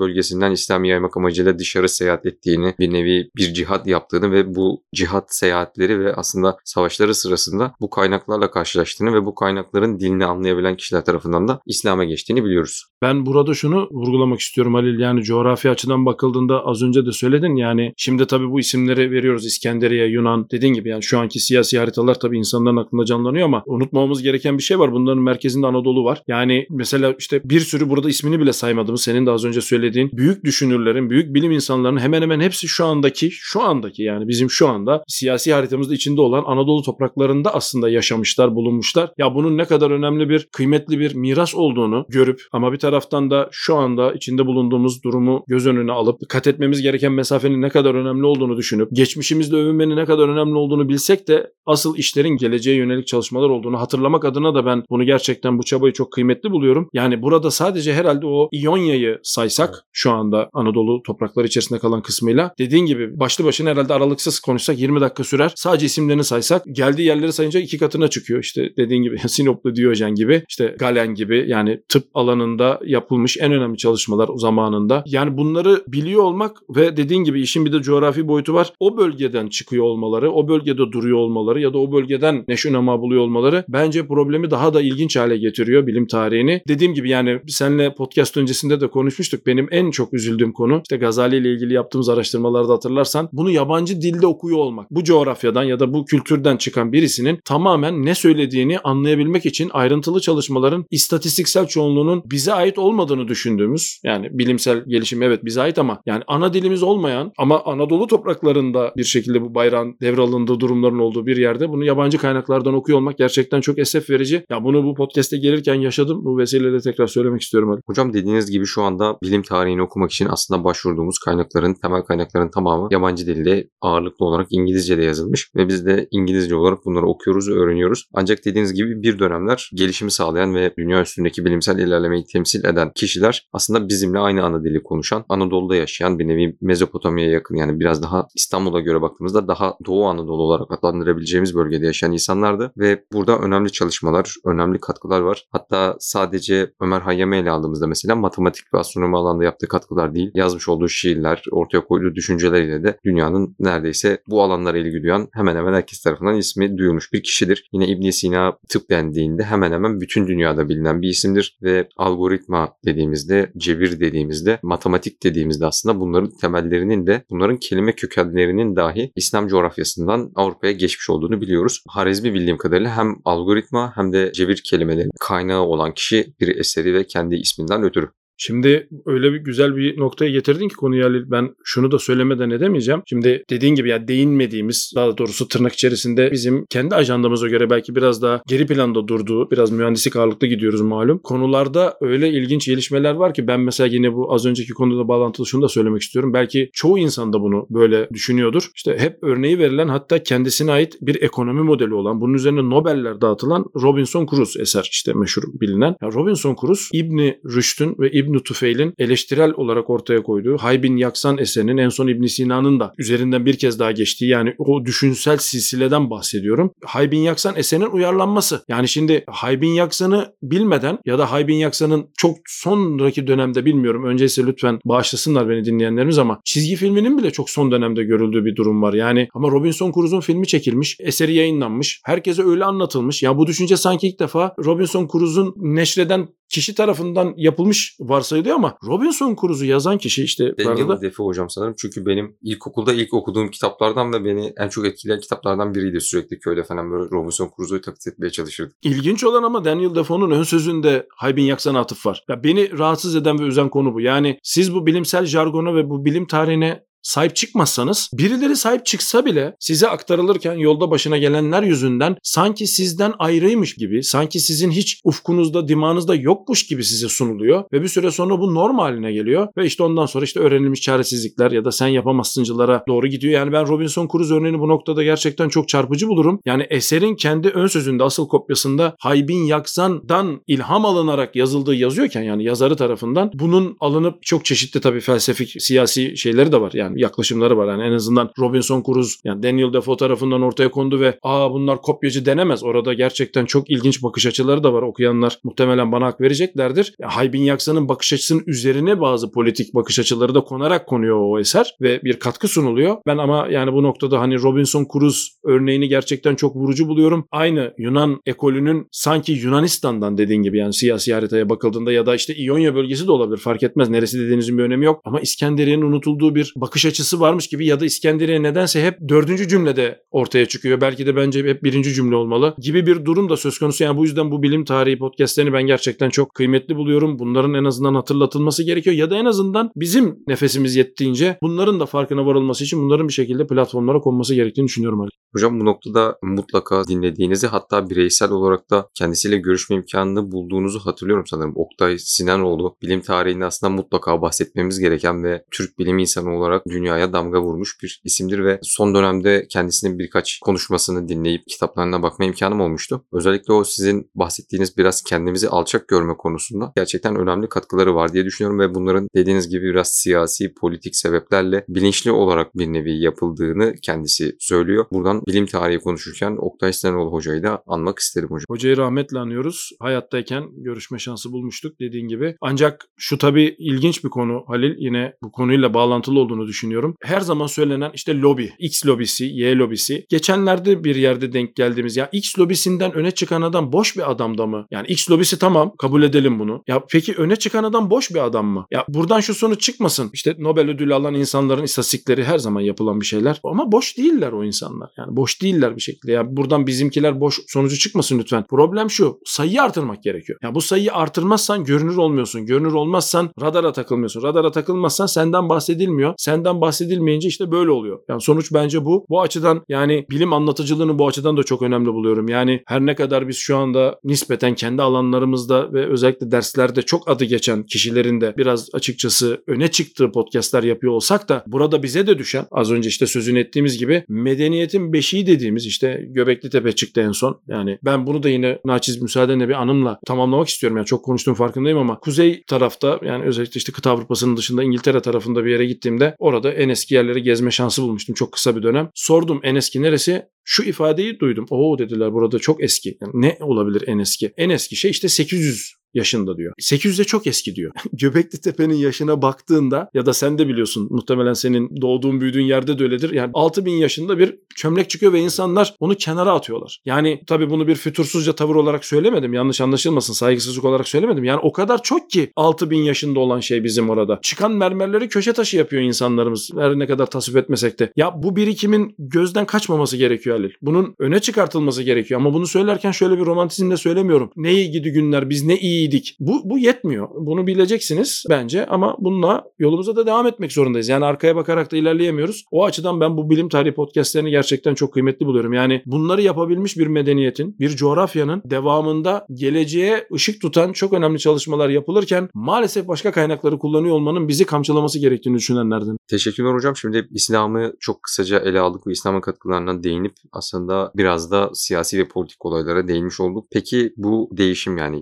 bölgesinden İslam'ı yaymak amacıyla dışarı seyahat ettiğini, bir nevi bir cihat yaptığını ve bu cihat seyahatleri ve aslında savaşları sırasında bu kaynaklarla karşılaştığını ve bu kaynakların dilini anlayabilen kişiler tarafından da İslam'a geçtiğini biliyoruz. Ben burada şunu vurgulamak istiyorum Halil. Yani coğrafi açıdan bakıldığında az önce de söyledin yani şimdi tabii bu isimleri veriyoruz İskenderiye, Yunan dediğin gibi yani şu anki siyasi haritalar tabii insanların aklında canlanıyor ama unutmamamız gereken bir şey var. Bunların merkezinde Anadolu var. Yani mesela işte bir sürü burada ismini bile saymadığımız senin de az önce söylediğin büyük düşünürlerin, büyük bilim insanlarının hemen hemen hepsi şu andaki, şu andaki yani bizim şu anda siyasi haritamızda içinde olan Anadolu topraklarında aslında yaşamışlar, bulunmuşlar. Ya bunun ne kadar önemli bir, kıymetli bir miras olduğunu görüp ama bir taraftan da şu anda içinde bulunduğumuz durumu göz önüne alıp kat etmemiz gereken mesafenin ne kadar önemli olduğunu düşünüp geçmişimizde övünmenin ne kadar önemli olduğunu bilsek de asıl işlerin geleceğe yönelik çalışmalar olduğunu hatırlamak adına da ben bunu gerçekten bu çabayı çok kıymetli buluyorum. Yani burada sadece herhalde o İonya'yı saysak şu anda Anadolu toprakları içerisinde kalan kısmıyla dediğin gibi başlı başına herhalde aralıksız konuşsak 20 dakika sürer. Sadece isimlerini saysak geldiği yerleri sayınca iki katına çıkıyor. İşte dediğin gibi *laughs* Sinoplu Diyojen gibi işte Galen gibi yani tıp alanında yapılmış en önemli çalışmalar zamanında. Yani bunları biliyor olmak ve dediğin gibi işin bir de coğrafi boyutu var. O bölgeden çıkıyor olmaları, o bölgede duruyor olmaları ya da o bölgeden neşünema buluyor olmaları bence bence problemi daha da ilginç hale getiriyor bilim tarihini. Dediğim gibi yani seninle podcast öncesinde de konuşmuştuk. Benim en çok üzüldüğüm konu işte Gazali ile ilgili yaptığımız araştırmalarda hatırlarsan bunu yabancı dilde okuyor olmak. Bu coğrafyadan ya da bu kültürden çıkan birisinin tamamen ne söylediğini anlayabilmek için ayrıntılı çalışmaların istatistiksel çoğunluğunun bize ait olmadığını düşündüğümüz yani bilimsel gelişim evet bize ait ama yani ana dilimiz olmayan ama Anadolu topraklarında bir şekilde bu bayrağın devralındığı durumların olduğu bir yerde bunu yabancı kaynaklardan okuyor olmak gerçekten çok esef verici. Ya bunu bu podcast'e gelirken yaşadım. Bu vesileyle tekrar söylemek istiyorum. Ali. Hocam dediğiniz gibi şu anda bilim tarihini okumak için aslında başvurduğumuz kaynakların, temel kaynakların tamamı yabancı dilde ağırlıklı olarak İngilizce'de yazılmış ve biz de İngilizce olarak bunları okuyoruz öğreniyoruz. Ancak dediğiniz gibi bir dönemler gelişimi sağlayan ve dünya üstündeki bilimsel ilerlemeyi temsil eden kişiler aslında bizimle aynı ana dili konuşan, Anadolu'da yaşayan bir nevi Mezopotamya'ya yakın yani biraz daha İstanbul'a göre baktığımızda daha Doğu Anadolu olarak adlandırabileceğimiz bölgede yaşayan insanlardı ve burada önemli çalışmalar, önemli katkılar var. Hatta sadece Ömer Hayyam'ı ele aldığımızda mesela matematik ve astronomi alanında yaptığı katkılar değil, yazmış olduğu şiirler, ortaya koyduğu düşünceleriyle de dünyanın neredeyse bu alanlara ilgi duyan hemen hemen herkes tarafından ismi duyulmuş bir kişidir. Yine ibn Sina tıp dendiğinde hemen hemen bütün dünyada bilinen bir isimdir ve algoritma dediğimizde, cebir dediğimizde, matematik dediğimizde aslında bunların temellerinin de bunların kelime kökenlerinin dahi İslam coğrafyasından Avrupa'ya geçmiş olduğunu biliyoruz. Harizmi bildiğim kadarıyla hem algoritma hem de cebir kelimeleri kaynağı olan kişi bir eseri ve kendi isminden ötürü. Şimdi öyle bir güzel bir noktaya getirdin ki konuyu Halil. Ben şunu da söylemeden edemeyeceğim. Şimdi dediğin gibi ya değinmediğimiz daha doğrusu tırnak içerisinde bizim kendi ajandamıza göre belki biraz daha geri planda durduğu biraz mühendislik ağırlıklı gidiyoruz malum. Konularda öyle ilginç gelişmeler var ki ben mesela yine bu az önceki konuda bağlantılı şunu da söylemek istiyorum. Belki çoğu insan da bunu böyle düşünüyordur. İşte hep örneği verilen hatta kendisine ait bir ekonomi modeli olan bunun üzerine Nobeller dağıtılan Robinson Crusoe eser işte meşhur bilinen. Ya Robinson Crusoe İbni Rüşd'ün ve İbn Tufeil'in eleştirel olarak ortaya koyduğu Haybin Yaksan eserinin en son İbn Sina'nın da üzerinden bir kez daha geçtiği yani o düşünsel silsileden bahsediyorum. Haybin Yaksan eserinin uyarlanması. Yani şimdi Haybin Yaksan'ı bilmeden ya da Haybin Yaksan'ın çok sonraki dönemde bilmiyorum. Önceyse lütfen bağışlasınlar beni dinleyenlerimiz ama çizgi filminin bile çok son dönemde görüldüğü bir durum var. Yani ama Robinson Crusoe'un filmi çekilmiş, eseri yayınlanmış. Herkese öyle anlatılmış. Ya bu düşünce sanki ilk defa Robinson Crusoe'un neşreden kişi tarafından yapılmış varsayılıyor ama Robinson Crusoe'u yazan kişi işte Daniel arada Defoe hocam sanırım. Çünkü benim ilkokulda ilk okuduğum kitaplardan ve beni en çok etkileyen kitaplardan biriydi. Sürekli köyde falan böyle Robinson Crusoe'yu taklit etmeye çalışırdım. ilginç olan ama Daniel Defoe'nun ön sözünde Haybin Yaksan'a atıf var. Ya beni rahatsız eden ve üzen konu bu. Yani siz bu bilimsel jargona ve bu bilim tarihine sahip çıkmazsanız birileri sahip çıksa bile size aktarılırken yolda başına gelenler yüzünden sanki sizden ayrıymış gibi sanki sizin hiç ufkunuzda dimağınızda yokmuş gibi size sunuluyor ve bir süre sonra bu norm haline geliyor ve işte ondan sonra işte öğrenilmiş çaresizlikler ya da sen yapamazsıncılara doğru gidiyor. Yani ben Robinson Crusoe örneğini bu noktada gerçekten çok çarpıcı bulurum. Yani eserin kendi ön sözünde asıl kopyasında Haybin Yaksan'dan ilham alınarak yazıldığı yazıyorken yani yazarı tarafından bunun alınıp çok çeşitli tabii felsefik siyasi şeyleri de var. Yani yaklaşımları var. Yani en azından Robinson Crusoe yani Daniel Defoe tarafından ortaya kondu ve aa bunlar kopyacı denemez. Orada gerçekten çok ilginç bakış açıları da var. Okuyanlar muhtemelen bana hak vereceklerdir. Ya, Haybin Yaksan'ın bakış açısının üzerine bazı politik bakış açıları da konarak konuyor o eser ve bir katkı sunuluyor. Ben ama yani bu noktada hani Robinson Crusoe örneğini gerçekten çok vurucu buluyorum. Aynı Yunan ekolünün sanki Yunanistan'dan dediğin gibi yani siyasi haritaya bakıldığında ya da işte İonya bölgesi de olabilir fark etmez. Neresi dediğinizin bir önemi yok. Ama İskenderiye'nin unutulduğu bir bakış açısı varmış gibi ya da İskenderiye nedense hep dördüncü cümlede ortaya çıkıyor. Belki de bence hep birinci cümle olmalı gibi bir durum da söz konusu. Yani bu yüzden bu bilim tarihi podcastlerini ben gerçekten çok kıymetli buluyorum. Bunların en azından hatırlatılması gerekiyor ya da en azından bizim nefesimiz yettiğince bunların da farkına varılması için bunların bir şekilde platformlara konması gerektiğini düşünüyorum Ali. Hocam bu noktada mutlaka dinlediğinizi hatta bireysel olarak da kendisiyle görüşme imkanını bulduğunuzu hatırlıyorum sanırım. Oktay Sinanoğlu bilim tarihinde aslında mutlaka bahsetmemiz gereken ve Türk bilim insanı olarak dünyaya damga vurmuş bir isimdir ve son dönemde kendisinin birkaç konuşmasını dinleyip kitaplarına bakma imkanım olmuştu. Özellikle o sizin bahsettiğiniz biraz kendimizi alçak görme konusunda gerçekten önemli katkıları var diye düşünüyorum ve bunların dediğiniz gibi biraz siyasi, politik sebeplerle bilinçli olarak bir nevi yapıldığını kendisi söylüyor. Buradan bilim tarihi konuşurken Oktay Sinanoğlu hocayı da anmak isterim hocam. Hocayı rahmetle anıyoruz. Hayattayken görüşme şansı bulmuştuk dediğin gibi. Ancak şu tabii ilginç bir konu Halil. Yine bu konuyla bağlantılı olduğunu düşünüyorum düşünüyorum. Her zaman söylenen işte lobi, X lobisi, Y lobisi. Geçenlerde bir yerde denk geldiğimiz ya X lobisinden öne çıkan adam boş bir adam da mı? Yani X lobisi tamam kabul edelim bunu. Ya peki öne çıkan adam boş bir adam mı? Ya buradan şu sonuç çıkmasın. İşte Nobel ödülü alan insanların istatistikleri her zaman yapılan bir şeyler. Ama boş değiller o insanlar. Yani boş değiller bir şekilde. Ya buradan bizimkiler boş sonucu çıkmasın lütfen. Problem şu. Sayıyı artırmak gerekiyor. Ya bu sayıyı artırmazsan görünür olmuyorsun. Görünür olmazsan radara takılmıyorsun. Radara takılmazsan senden bahsedilmiyor. Senden bahsedilmeyince işte böyle oluyor. Yani sonuç bence bu. Bu açıdan yani bilim anlatıcılığını bu açıdan da çok önemli buluyorum. Yani her ne kadar biz şu anda nispeten kendi alanlarımızda ve özellikle derslerde çok adı geçen kişilerin de biraz açıkçası öne çıktığı podcastler yapıyor olsak da burada bize de düşen az önce işte sözünü ettiğimiz gibi medeniyetin beşiği dediğimiz işte Göbekli Tepe çıktı en son. Yani ben bunu da yine naçiz müsaadenle bir anımla tamamlamak istiyorum. Yani çok konuştuğum farkındayım ama kuzey tarafta yani özellikle işte kıta Avrupa'sının dışında İngiltere tarafında bir yere gittiğimde orada en eski yerleri gezme şansı bulmuştum çok kısa bir dönem. Sordum en eski neresi? Şu ifadeyi duydum. Oo dediler burada çok eski. Yani ne olabilir en eski? En eski şey işte 800 yaşında diyor. 800 de çok eski diyor. *laughs* Göbekli Tepe'nin yaşına baktığında ya da sen de biliyorsun muhtemelen senin doğduğun büyüdüğün yerde de öyledir. Yani 6000 yaşında bir çömlek çıkıyor ve insanlar onu kenara atıyorlar. Yani tabii bunu bir fütursuzca tavır olarak söylemedim. Yanlış anlaşılmasın. Saygısızlık olarak söylemedim. Yani o kadar çok ki 6000 yaşında olan şey bizim orada. Çıkan mermerleri köşe taşı yapıyor insanlarımız. Her ne kadar tasvip etmesek de. Ya bu birikimin gözden kaçmaması gerekiyor Halil. Bunun öne çıkartılması gerekiyor. Ama bunu söylerken şöyle bir romantizmle söylemiyorum. Ne iyi gidi günler biz ne iyiydik. Bu, bu yetmiyor. Bunu bileceksiniz bence ama bununla yolumuza da devam etmek zorundayız. Yani arkaya bakarak da ilerleyemiyoruz. O açıdan ben bu bilim tarihi podcastlerini gerçekten çok kıymetli buluyorum. Yani bunları yapabilmiş bir medeniyetin, bir coğrafyanın devamında geleceğe ışık tutan çok önemli çalışmalar yapılırken maalesef başka kaynakları kullanıyor olmanın bizi kamçılaması gerektiğini düşünenlerden. Teşekkürler hocam. Şimdi İslam'ı çok kısaca ele aldık ve İslam'ın katkılarından değinip aslında biraz da siyasi ve politik olaylara değinmiş olduk. Peki bu değişim yani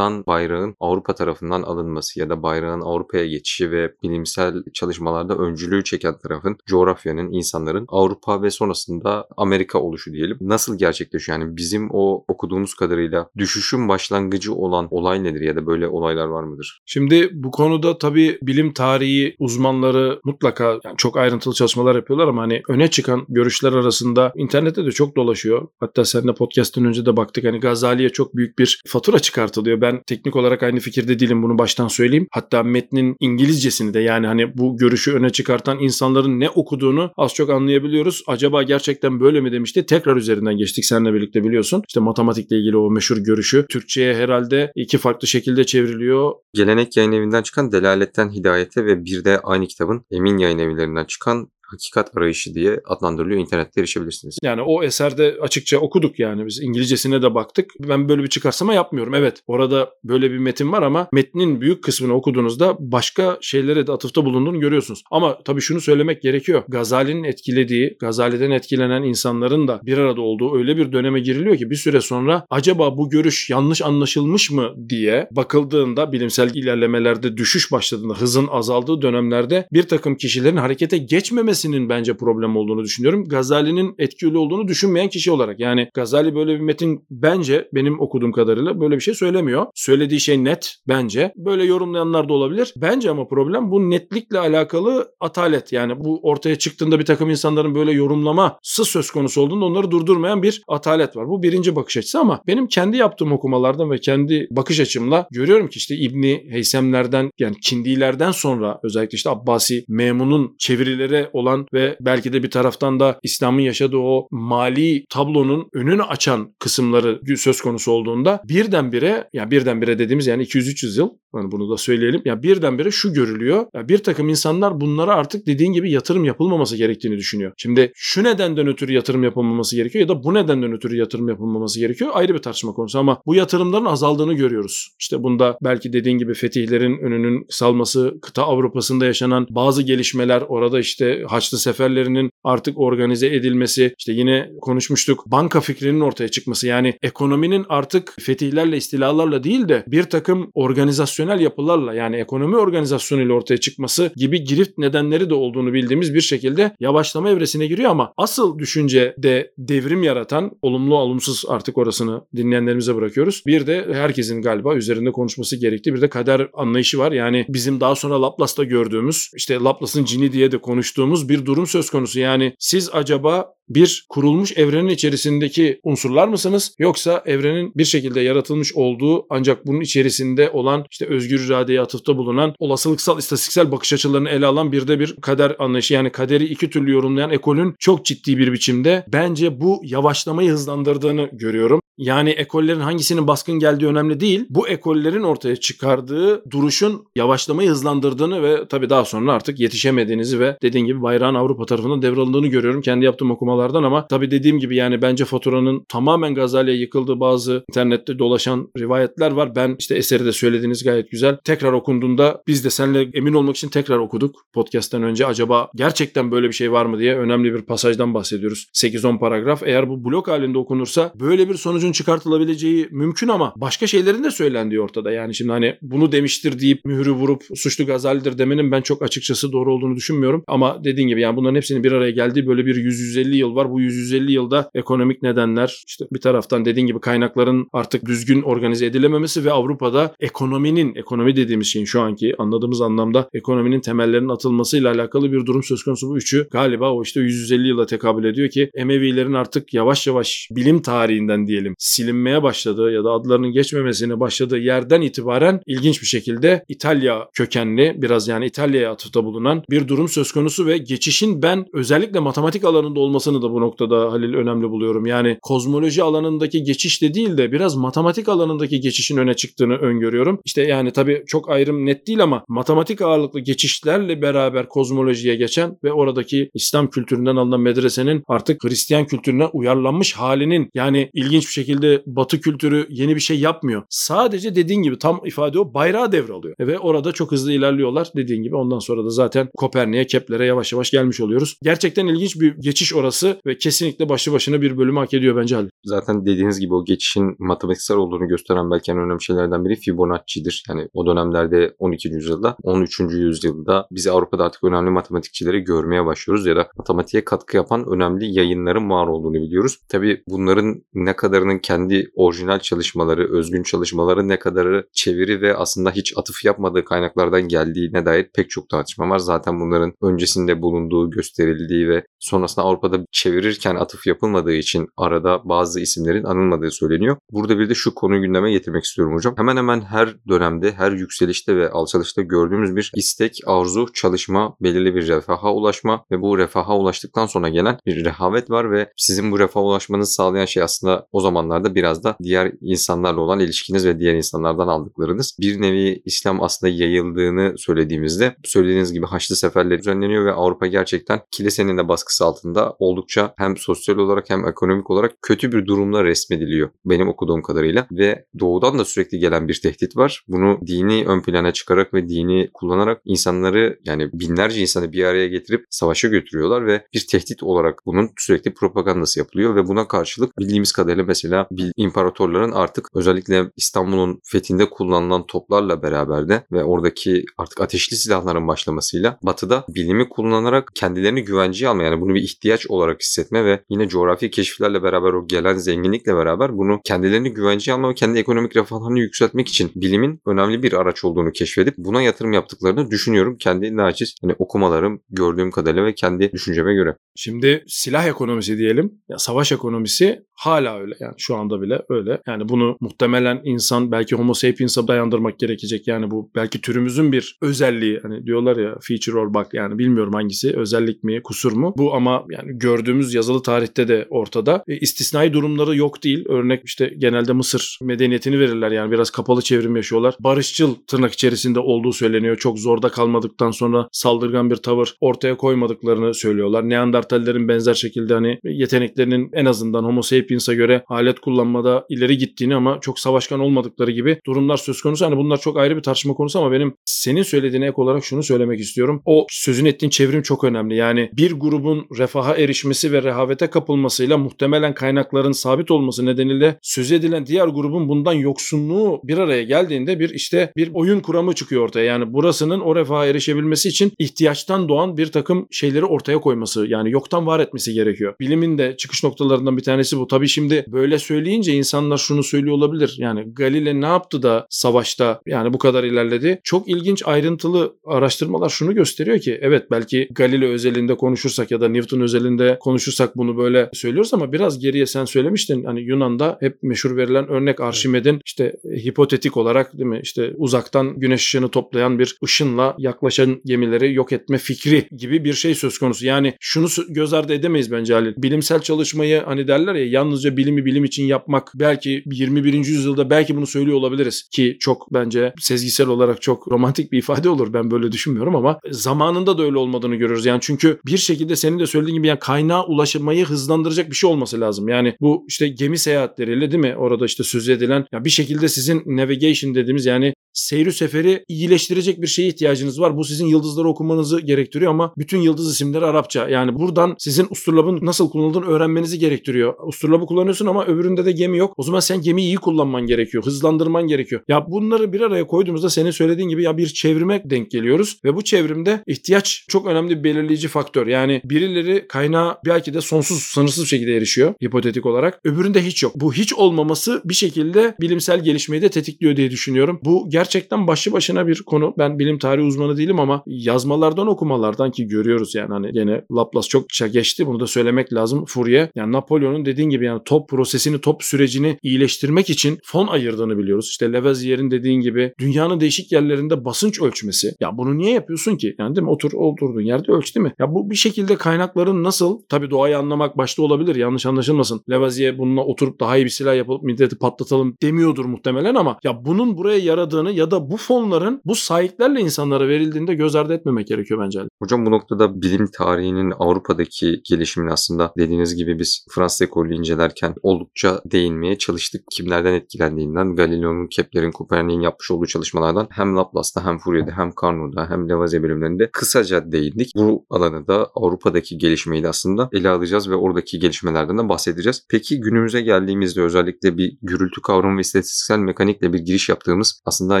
İslam'dan bayrağın Avrupa tarafından alınması ya da bayrağın Avrupa'ya geçişi ve bilimsel çalışmalarda öncülüğü çeken tarafın coğrafyanın, insanların Avrupa ve sonrasında Amerika oluşu diyelim. Nasıl gerçekleşiyor? Yani bizim o okuduğumuz kadarıyla düşüşün başlangıcı olan olay nedir ya da böyle olaylar var mıdır? Şimdi bu konuda tabii bilim tarihi uzmanları mutlaka yani çok ayrıntılı çalışmalar yapıyorlar ama hani öne çıkan görüşler arasında internette de çok dolaşıyor. Hatta seninle podcast'ın önce de baktık hani Gazali'ye çok büyük bir fatura çıkartılıyor. Ben teknik olarak aynı fikirde değilim bunu baştan söyleyeyim. Hatta metnin İngilizcesini de yani hani bu görüşü öne çıkartan insanların ne okuduğunu az çok anlayabiliyoruz. Acaba gerçekten böyle mi demişti? Tekrar üzerinden geçtik seninle birlikte biliyorsun. İşte matematikle ilgili o meşhur görüşü Türkçe'ye herhalde iki farklı şekilde çevriliyor. Gelenek yayın evinden çıkan Delaletten Hidayete ve bir de aynı kitabın Emin yayın evlerinden çıkan hakikat arayışı diye adlandırılıyor. İnternette erişebilirsiniz. Yani o eserde açıkça okuduk yani biz İngilizcesine de baktık. Ben böyle bir çıkarsama yapmıyorum. Evet orada böyle bir metin var ama metnin büyük kısmını okuduğunuzda başka şeylere de atıfta bulunduğunu görüyorsunuz. Ama tabii şunu söylemek gerekiyor. Gazali'nin etkilediği, Gazali'den etkilenen insanların da bir arada olduğu öyle bir döneme giriliyor ki bir süre sonra acaba bu görüş yanlış anlaşılmış mı diye bakıldığında bilimsel ilerlemelerde düşüş başladığında hızın azaldığı dönemlerde bir takım kişilerin harekete geçmemesi Gazali'nin bence problem olduğunu düşünüyorum. Gazali'nin etkili olduğunu düşünmeyen kişi olarak. Yani Gazali böyle bir metin bence benim okuduğum kadarıyla böyle bir şey söylemiyor. Söylediği şey net bence. Böyle yorumlayanlar da olabilir. Bence ama problem bu netlikle alakalı atalet. Yani bu ortaya çıktığında bir takım insanların böyle yorumlaması söz konusu olduğunda onları durdurmayan bir atalet var. Bu birinci bakış açısı ama benim kendi yaptığım okumalardan ve kendi bakış açımla görüyorum ki işte İbni Heysemlerden yani Kindilerden sonra özellikle işte Abbasi Memun'un çevirileri olan olan ve belki de bir taraftan da İslam'ın yaşadığı o mali tablonun önünü açan kısımları söz konusu olduğunda birdenbire yani birdenbire dediğimiz yani 200-300 yıl hani bunu da söyleyelim. Ya birdenbire şu görülüyor. Ya bir takım insanlar bunlara artık dediğin gibi yatırım yapılmaması gerektiğini düşünüyor. Şimdi şu nedenden ötürü yatırım yapılmaması gerekiyor ya da bu nedenden ötürü yatırım yapılmaması gerekiyor. Ayrı bir tartışma konusu ama bu yatırımların azaldığını görüyoruz. İşte bunda belki dediğin gibi fetihlerin önünün salması, kıta Avrupa'sında yaşanan bazı gelişmeler, orada işte haç Haçlı seferlerinin artık organize edilmesi, işte yine konuşmuştuk banka fikrinin ortaya çıkması. Yani ekonominin artık fetihlerle, istilalarla değil de bir takım organizasyonel yapılarla yani ekonomi organizasyonuyla ortaya çıkması gibi girift nedenleri de olduğunu bildiğimiz bir şekilde yavaşlama evresine giriyor ama asıl düşünce de devrim yaratan olumlu olumsuz artık orasını dinleyenlerimize bırakıyoruz. Bir de herkesin galiba üzerinde konuşması gerektiği bir de kader anlayışı var. Yani bizim daha sonra Laplace'ta gördüğümüz işte Laplace'ın cini diye de konuştuğumuz bir durum söz konusu. Yani siz acaba bir kurulmuş evrenin içerisindeki unsurlar mısınız? Yoksa evrenin bir şekilde yaratılmış olduğu ancak bunun içerisinde olan işte özgür iradeye atıfta bulunan olasılıksal istatistiksel bakış açılarını ele alan bir de bir kader anlayışı yani kaderi iki türlü yorumlayan ekolün çok ciddi bir biçimde bence bu yavaşlamayı hızlandırdığını görüyorum. Yani ekollerin hangisinin baskın geldiği önemli değil. Bu ekollerin ortaya çıkardığı duruşun yavaşlamayı hızlandırdığını ve tabii daha sonra artık yetişemediğinizi ve dediğin gibi bayrağın Avrupa tarafından devralındığını görüyorum kendi yaptığım okumalardan ama tabii dediğim gibi yani bence faturanın tamamen Gazali'ye yıkıldığı bazı internette dolaşan rivayetler var. Ben işte eseri de söylediğiniz gayet güzel. Tekrar okunduğunda biz de seninle emin olmak için tekrar okuduk podcast'ten önce. Acaba gerçekten böyle bir şey var mı diye önemli bir pasajdan bahsediyoruz. 8-10 paragraf. Eğer bu blok halinde okunursa böyle bir sonucun çıkartılabileceği mümkün ama başka şeylerin de söylendiği ortada. Yani şimdi hani bunu demiştir deyip mührü vurup suçlu Gazali'dir demenin ben çok açıkçası doğru olduğunu düşünmüyorum. Ama dediğin gibi yani bunların hepsinin bir araya geldiği böyle bir 100-150 yıl var. Bu 100-150 yılda ekonomik nedenler işte bir taraftan dediğin gibi kaynakların artık düzgün organize edilememesi ve Avrupa'da ekonominin, ekonomi dediğimiz şeyin şu anki anladığımız anlamda ekonominin temellerinin atılmasıyla alakalı bir durum söz konusu. Bu üçü galiba o işte 150 yıla tekabül ediyor ki Emevilerin artık yavaş yavaş bilim tarihinden diyelim silinmeye başladığı ya da adlarının geçmemesine başladığı yerden itibaren ilginç bir şekilde İtalya kökenli biraz yani İtalya'ya atıfta bulunan bir durum söz konusu ve geçişin ben özellikle matematik alanında olmasını da bu noktada Halil önemli buluyorum. Yani kozmoloji alanındaki geçiş de değil de biraz matematik alanındaki geçişin öne çıktığını öngörüyorum. İşte yani tabii çok ayrım net değil ama matematik ağırlıklı geçişlerle beraber kozmolojiye geçen ve oradaki İslam kültüründen alınan medresenin artık Hristiyan kültürüne uyarlanmış halinin yani ilginç bir şekilde Batı kültürü yeni bir şey yapmıyor. Sadece dediğin gibi tam ifade o bayrağı devralıyor. Ve orada çok hızlı ilerliyorlar. Dediğin gibi ondan sonra da zaten Kopernik'e, Kepler'e yavaş yavaş gelmiş oluyoruz. Gerçekten ilginç bir geçiş orası ve kesinlikle başlı başına bir bölümü hak ediyor bence Halil. Zaten dediğiniz gibi o geçişin matematiksel olduğunu gösteren belki en önemli şeylerden biri Fibonacci'dir. Yani o dönemlerde 12. yüzyılda, 13. yüzyılda biz Avrupa'da artık önemli matematikçileri görmeye başlıyoruz ya da matematiğe katkı yapan önemli yayınların var olduğunu biliyoruz. Tabii bunların ne kadarının kendi orijinal çalışmaları, özgün çalışmaları ne kadarı çeviri ve aslında hiç atıf yapmadığı kaynaklardan geldiğine dair pek çok tartışma var. Zaten bunların öncesinde bulunduğu, gösterildiği ve sonrasında Avrupa'da çevirirken atıf yapılmadığı için arada bazı isimlerin anılmadığı söyleniyor. Burada bir de şu konuyu gündeme getirmek istiyorum hocam. Hemen hemen her dönemde, her yükselişte ve alçalışta gördüğümüz bir istek, arzu, çalışma, belirli bir refaha ulaşma ve bu refaha ulaştıktan sonra gelen bir rehavet var ve sizin bu refaha ulaşmanızı sağlayan şey aslında o zamanlarda biraz da diğer insanlarla olan ilişkiniz ve diğer insanlardan aldıklarınız. Bir nevi İslam aslında yayıldığını söylediğimizde söylediğiniz gibi Haçlı seferleri düzenleniyor ve Avrupa gerçekten kilisenin de baskısı altında oldukça hem sosyal olarak hem ekonomik olarak kötü bir durumla resmediliyor benim okuduğum kadarıyla ve doğudan da sürekli gelen bir tehdit var. Bunu dini ön plana çıkarak ve dini kullanarak insanları yani binlerce insanı bir araya getirip savaşa götürüyorlar ve bir tehdit olarak bunun sürekli propagandası yapılıyor ve buna karşılık bildiğimiz kadarıyla mesela imparatorların artık özellikle İstanbul'un fethinde kullanılan toplarla beraber de ve oradaki artık ateşli silahların başlamasıyla batıda bilimi kullanarak kendilerini güvenceye alma yani bunu bir ihtiyaç olarak hissetme ve yine coğrafi keşiflerle beraber o gelen zenginlikle beraber bunu kendilerini güvenceye alma ve kendi ekonomik refahlarını yükseltmek için bilimin önemli bir araç olduğunu keşfedip buna yatırım yaptıklarını düşünüyorum. Kendi naçiz hani okumalarım gördüğüm kadarıyla ve kendi düşünceme göre. Şimdi silah ekonomisi diyelim. Ya savaş ekonomisi hala öyle. Yani şu anda bile öyle. Yani bunu muhtemelen insan belki homo sapiens'a dayandırmak gerekecek. Yani bu belki türümüzün bir özelliği. Hani diyorlar ya feature or bug yani bilmiyorum hangisi özellik mi kusur mu. Bu ama yani gördüğümüz yazılı tarihte de ortada. E, istisnai durumları yok değil. Örnek işte genelde Mısır medeniyetini verirler. Yani biraz kapalı çevrim yaşıyorlar. Barışçıl tırnak içerisinde olduğu söyleniyor. Çok zorda kalmadıktan sonra saldırgan bir tavır ortaya koymadıklarını söylüyorlar. Neandertallerin benzer şekilde hani yeteneklerinin en azından homo sapiens'a göre alet kullanmada ileri gittiğini ama çok savaşkan olmadıkları gibi durumlar söz konusu. Hani bunlar çok ayrı bir tartışma konusu ama benim senin söylediğine ek olarak şunu söylemek istiyorum. O sözün ettiğin çevrim çok önemli. Yani bir grubun refaha erişmesi ve rehavete kapılmasıyla muhtemelen kaynakların sabit olması nedeniyle söz edilen diğer grubun bundan yoksunluğu bir araya geldiğinde bir işte bir oyun kuramı çıkıyor ortaya. Yani burasının o refaha erişebilmesi için ihtiyaçtan doğan bir takım şeyleri ortaya koyması yani yoktan var etmesi gerekiyor. Bilimin de çıkış noktalarından bir tanesi bu. Tabii şimdi böyle söyleyince insanlar şunu söylüyor olabilir. Yani Galile ne yaptı da savaşta yani bu kadar ilerledi? Çok ilginç ayrıntılı araştırmalar şunu gösteriyor ki evet belki Galile özelinde konuşursak ya da Newton özelinde konuşursak bunu böyle söylüyoruz ama biraz geriye sen söylemiştin hani Yunan'da hep meşhur verilen örnek Arşimed'in işte hipotetik olarak değil mi işte uzaktan güneş ışığını toplayan bir ışınla yaklaşan gemileri yok etme fikri gibi bir şey söz konusu. Yani şunu göz ardı edemeyiz bence Halil. Bilimsel çalışmayı hani derler ya yalnızca bilimi bilim için yapmak belki 21. yüzyılda belki bunu söylüyor olabiliriz ki çok bence sezgisel olarak çok romantik bir ifade olur. Ben böyle düşünmüyorum ama zamanında da öyle olmadığını görüyoruz. Yani çünkü bir şekilde senin de söylediğin gibi yani kaynağa ulaşmayı hızlandıracak bir şey olması lazım. Yani bu işte gemi seyahatleriyle değil mi? Orada işte söz edilen ya bir şekilde sizin navigation dediğimiz yani seyri seferi iyileştirecek bir şeye ihtiyacınız var. Bu sizin yıldızları okumanızı gerektiriyor ama bütün yıldız isimleri Arapça. Yani buradan sizin usturlabın nasıl kullanıldığını öğrenmenizi gerektiriyor. Usturlabı kullanıyorsun ama öbüründe de gemi yok. O zaman sen gemiyi iyi kullanman gerekiyor. Hızlandırman gerekiyor. Ya bunları bir araya koyduğumuzda senin söylediğin gibi ya bir çevrime denk geliyoruz ve bu çevrimde ihtiyaç çok önemli bir belirleyici faktör. Yani birileri kaynağı belki de sonsuz sınırsız şekilde erişiyor hipotetik olarak. Öbüründe hiç yok. Bu hiç olmaması bir şekilde bilimsel gelişmeyi de tetikliyor diye düşünüyorum. Bu gerçekten başlı başına bir konu. Ben bilim tarihi uzmanı değilim ama yazmalardan okumalardan ki görüyoruz yani hani gene Laplace çok geçti bunu da söylemek lazım. Fourier yani Napolyon'un dediğin gibi yani top prosesini top sürecini iyileştirmek için fon ayırdığını biliyoruz. İşte Lavoisier'in dediğin gibi dünyanın değişik yerlerinde basınç ölçmesi. Ya bunu niye yapıyorsun ki? Yani değil mi? Otur oturduğun yerde ölç değil mi? Ya bu bir şekilde kaynakların nasıl tabi doğayı anlamak başta olabilir yanlış anlaşılmasın. Lavoisier bununla oturup daha iyi bir silah yapıp milleti patlatalım demiyordur muhtemelen ama ya bunun buraya yaradığını ya da bu fonların bu sahiplerle insanlara verildiğinde göz ardı etmemek gerekiyor bence. Hocam bu noktada bilim tarihinin Avrupa'daki gelişimini aslında dediğiniz gibi biz Fransız ekolü incelerken oldukça değinmeye çalıştık. Kimlerden etkilendiğinden, Galileo'nun, Kepler'in, Kopernik'in yapmış olduğu çalışmalardan hem Laplace'da hem Fourier'de hem Carnot'da hem Lavoisier bölümlerinde kısaca değindik. Bu alanı da Avrupa'daki gelişmeyi de aslında ele alacağız ve oradaki gelişmelerden de bahsedeceğiz. Peki günümüze geldiğimizde özellikle bir gürültü kavramı ve istatistiksel mekanikle bir giriş yaptığımız aslında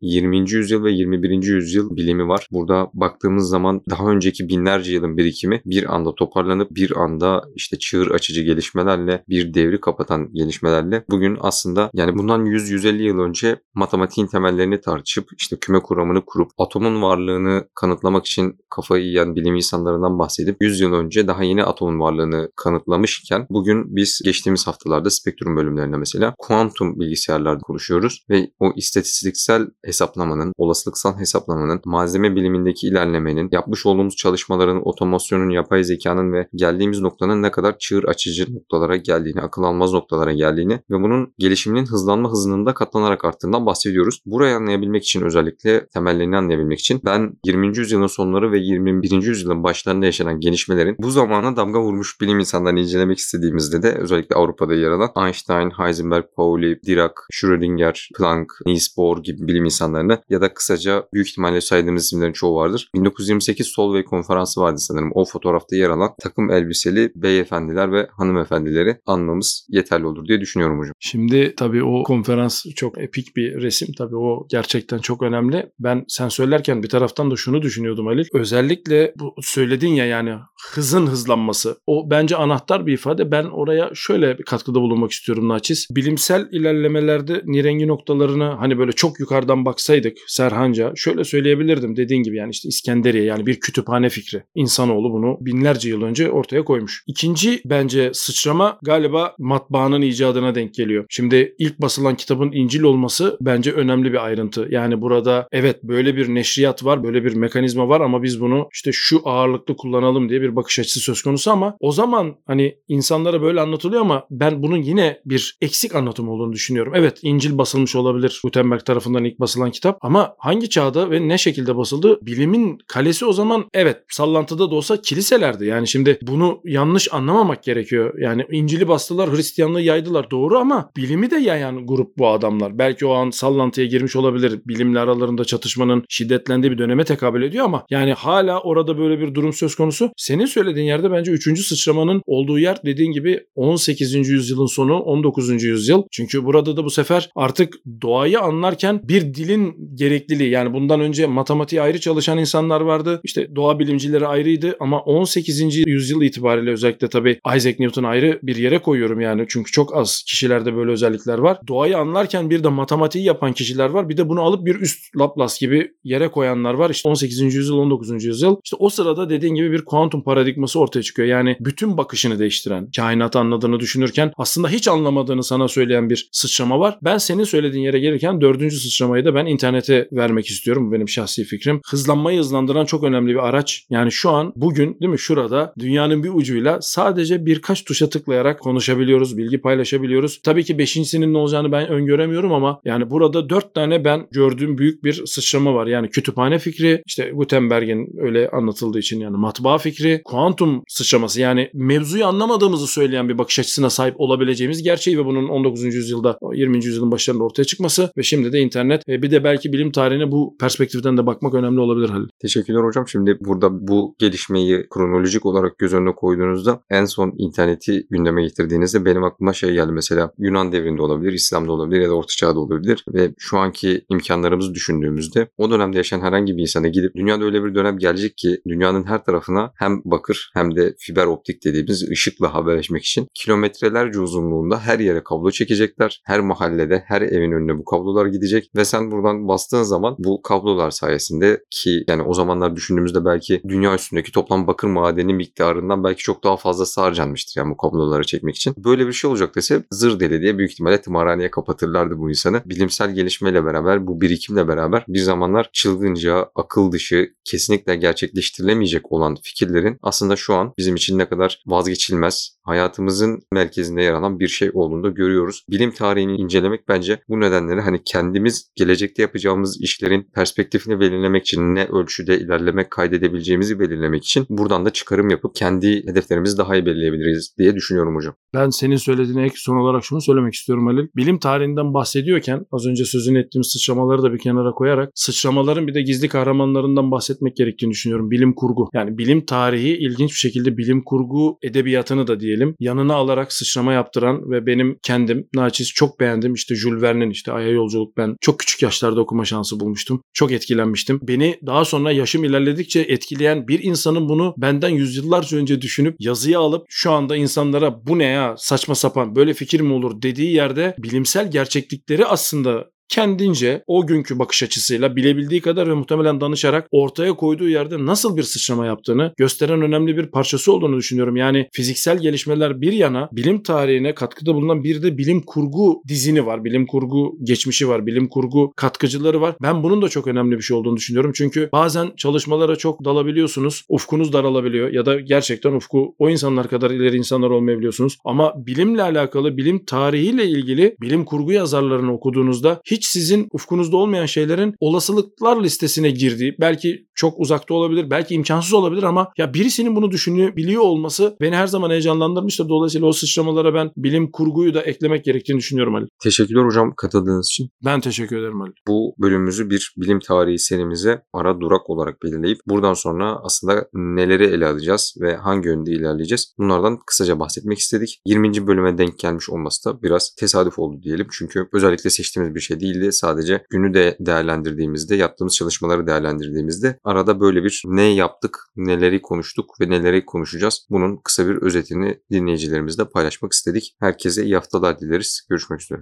20. yüzyıl ve 21. yüzyıl bilimi var. Burada baktığımız zaman daha önceki binlerce yılın birikimi bir anda toparlanıp bir anda işte çığır açıcı gelişmelerle bir devri kapatan gelişmelerle bugün aslında yani bundan 100-150 yıl önce matematiğin temellerini tartışıp işte küme kuramını kurup atomun varlığını kanıtlamak için kafayı yiyen bilim insanlarından bahsedip 100 yıl önce daha yeni atomun varlığını kanıtlamışken bugün biz geçtiğimiz haftalarda spektrum bölümlerinde mesela kuantum bilgisayarlarda konuşuyoruz ve o istatistiksel hesaplamanın, olasılıksal hesaplamanın, malzeme bilimindeki ilerlemenin, yapmış olduğumuz çalışmaların, otomasyonun, yapay zekanın ve geldiğimiz noktanın ne kadar çığır açıcı noktalara geldiğini, akıl almaz noktalara geldiğini ve bunun gelişiminin hızlanma hızının da katlanarak arttığından bahsediyoruz. Burayı anlayabilmek için özellikle temellerini anlayabilmek için ben 20. yüzyılın sonları ve 21. yüzyılın başlarında yaşanan gelişmelerin bu zamana damga vurmuş bilim insanlarını incelemek istediğimizde de özellikle Avrupa'da yer alan Einstein, Heisenberg, Pauli, Dirac, Schrödinger, Planck, Niels Bohr gibi bilim insanlarını ya da kısaca büyük ihtimalle saydığımız isimlerin çoğu vardır. 1928 Solvay konferansı vardı sanırım. O fotoğrafta yer alan takım elbiseli beyefendiler ve hanımefendileri anmamız yeterli olur diye düşünüyorum hocam. Şimdi tabii o konferans çok epik bir resim. Tabii o gerçekten çok önemli. Ben sen söylerken bir taraftan da şunu düşünüyordum Halil. Özellikle bu söyledin ya yani hızın hızlanması. O bence anahtar bir ifade. Ben oraya şöyle bir katkıda bulunmak istiyorum naçiz. Bilimsel ilerlemelerde nirengi noktalarını hani böyle çok yukarıdan baksaydık Serhanca şöyle söyleyebilirdim dediğin gibi yani işte İskenderiye yani bir kütüphane fikri. İnsanoğlu bunu binlerce yıl önce ortaya koymuş. İkinci bence sıçrama galiba matbaanın icadına denk geliyor. Şimdi ilk basılan kitabın İncil olması bence önemli bir ayrıntı. Yani burada evet böyle bir neşriyat var, böyle bir mekanizma var ama biz bunu işte şu ağırlıklı kullanalım diye bir bir bakış açısı söz konusu ama o zaman hani insanlara böyle anlatılıyor ama ben bunun yine bir eksik anlatım olduğunu düşünüyorum. Evet İncil basılmış olabilir Gutenberg tarafından ilk basılan kitap ama hangi çağda ve ne şekilde basıldı? Bilimin kalesi o zaman evet sallantıda da olsa kiliselerdi. Yani şimdi bunu yanlış anlamamak gerekiyor. Yani İncil'i bastılar, Hristiyanlığı yaydılar doğru ama bilimi de yayan grup bu adamlar. Belki o an sallantıya girmiş olabilir. Bilimle aralarında çatışmanın şiddetlendiği bir döneme tekabül ediyor ama yani hala orada böyle bir durum söz konusu. Senin söylediğin yerde bence 3. sıçramanın olduğu yer dediğin gibi 18. yüzyılın sonu 19. yüzyıl. Çünkü burada da bu sefer artık doğayı anlarken bir dilin gerekliliği yani bundan önce matematiği ayrı çalışan insanlar vardı. İşte doğa bilimcileri ayrıydı ama 18. yüzyıl itibariyle özellikle tabii Isaac Newton ayrı bir yere koyuyorum yani. Çünkü çok az kişilerde böyle özellikler var. Doğayı anlarken bir de matematiği yapan kişiler var. Bir de bunu alıp bir üst Laplace gibi yere koyanlar var. İşte 18. yüzyıl, 19. yüzyıl. İşte o sırada dediğin gibi bir kuantum paradigması ortaya çıkıyor. Yani bütün bakışını değiştiren, kainatı anladığını düşünürken aslında hiç anlamadığını sana söyleyen bir sıçrama var. Ben senin söylediğin yere gelirken dördüncü sıçramayı da ben internete vermek istiyorum. Bu benim şahsi fikrim. Hızlanmayı hızlandıran çok önemli bir araç. Yani şu an bugün değil mi şurada dünyanın bir ucuyla sadece birkaç tuşa tıklayarak konuşabiliyoruz, bilgi paylaşabiliyoruz. Tabii ki beşincisinin ne olacağını ben öngöremiyorum ama yani burada dört tane ben gördüğüm büyük bir sıçrama var. Yani kütüphane fikri, işte Gutenberg'in öyle anlatıldığı için yani matbaa fikri, kuantum sıçraması yani mevzuyu anlamadığımızı söyleyen bir bakış açısına sahip olabileceğimiz gerçeği ve bunun 19. yüzyılda 20. yüzyılın başlarında ortaya çıkması ve şimdi de internet ve bir de belki bilim tarihine bu perspektiften de bakmak önemli olabilir Halil. Teşekkürler hocam. Şimdi burada bu gelişmeyi kronolojik olarak göz önüne koyduğunuzda en son interneti gündeme getirdiğinizde benim aklıma şey geldi mesela Yunan devrinde olabilir, İslam'da olabilir ya da Orta Çağ'da olabilir ve şu anki imkanlarımızı düşündüğümüzde o dönemde yaşayan herhangi bir insana gidip dünyada öyle bir dönem gelecek ki dünyanın her tarafına hem bakır hem de fiber optik dediğimiz ışıkla haberleşmek için kilometrelerce uzunluğunda her yere kablo çekecekler. Her mahallede, her evin önüne bu kablolar gidecek ve sen buradan bastığın zaman bu kablolar sayesinde ki yani o zamanlar düşündüğümüzde belki dünya üstündeki toplam bakır madeni miktarından belki çok daha fazlası harcanmıştır yani bu kabloları çekmek için. Böyle bir şey olacak dese zır deli diye büyük ihtimalle tımarhaneye kapatırlardı bu insanı. Bilimsel gelişmeyle beraber bu birikimle beraber bir zamanlar çılgınca, akıl dışı, kesinlikle gerçekleştirilemeyecek olan fikirlerin aslında şu an bizim için ne kadar vazgeçilmez, hayatımızın merkezinde yer alan bir şey olduğunu da görüyoruz. Bilim tarihini incelemek bence bu nedenleri hani kendimiz gelecekte yapacağımız işlerin perspektifini belirlemek için ne ölçüde ilerlemek kaydedebileceğimizi belirlemek için buradan da çıkarım yapıp kendi hedeflerimizi daha iyi belirleyebiliriz diye düşünüyorum hocam. Ben senin söylediğine ek son olarak şunu söylemek istiyorum Halil. Bilim tarihinden bahsediyorken az önce sözünü ettiğim sıçramaları da bir kenara koyarak sıçramaların bir de gizli kahramanlarından bahsetmek gerektiğini düşünüyorum. Bilim kurgu. Yani bilim tarihi ilginç bir şekilde bilim kurgu edebiyatını da diyelim yanına alarak sıçrama yaptıran ve benim kendim naçiz çok beğendim. İşte Jules Verne'in işte Ay'a Yolculuk ben çok küçük yaşlarda okuma şansı bulmuştum. Çok etkilenmiştim. Beni daha sonra yaşım ilerledikçe etkileyen bir insanın bunu benden yüzyıllarca önce düşünüp yazıya alıp şu anda insanlara bu ne ya saçma sapan böyle fikir mi olur dediği yerde bilimsel gerçeklikleri aslında kendince o günkü bakış açısıyla bilebildiği kadar ve muhtemelen danışarak ortaya koyduğu yerde nasıl bir sıçrama yaptığını gösteren önemli bir parçası olduğunu düşünüyorum. Yani fiziksel gelişmeler bir yana bilim tarihine katkıda bulunan bir de bilim kurgu dizini var. Bilim kurgu geçmişi var. Bilim kurgu katkıcıları var. Ben bunun da çok önemli bir şey olduğunu düşünüyorum. Çünkü bazen çalışmalara çok dalabiliyorsunuz. Ufkunuz daralabiliyor ya da gerçekten ufku o insanlar kadar ileri insanlar olmayabiliyorsunuz. Ama bilimle alakalı, bilim tarihiyle ilgili bilim kurgu yazarlarını okuduğunuzda hiç sizin ufkunuzda olmayan şeylerin olasılıklar listesine girdiği, belki çok uzakta olabilir, belki imkansız olabilir ama ya birisinin bunu düşünüyor, biliyor olması beni her zaman heyecanlandırmıştır. Dolayısıyla o sıçramalara ben bilim kurguyu da eklemek gerektiğini düşünüyorum Ali. Teşekkürler hocam katıldığınız için. Ben teşekkür ederim Ali. Bu bölümümüzü bir bilim tarihi serimize ara durak olarak belirleyip buradan sonra aslında neleri ele alacağız ve hangi yönde ilerleyeceğiz bunlardan kısaca bahsetmek istedik. 20. bölüme denk gelmiş olması da biraz tesadüf oldu diyelim. Çünkü özellikle seçtiğimiz bir şey değildi. Sadece günü de değerlendirdiğimizde, yaptığımız çalışmaları değerlendirdiğimizde arada böyle bir ne yaptık, neleri konuştuk ve neleri konuşacağız bunun kısa bir özetini dinleyicilerimizle paylaşmak istedik. Herkese iyi haftalar dileriz. Görüşmek üzere.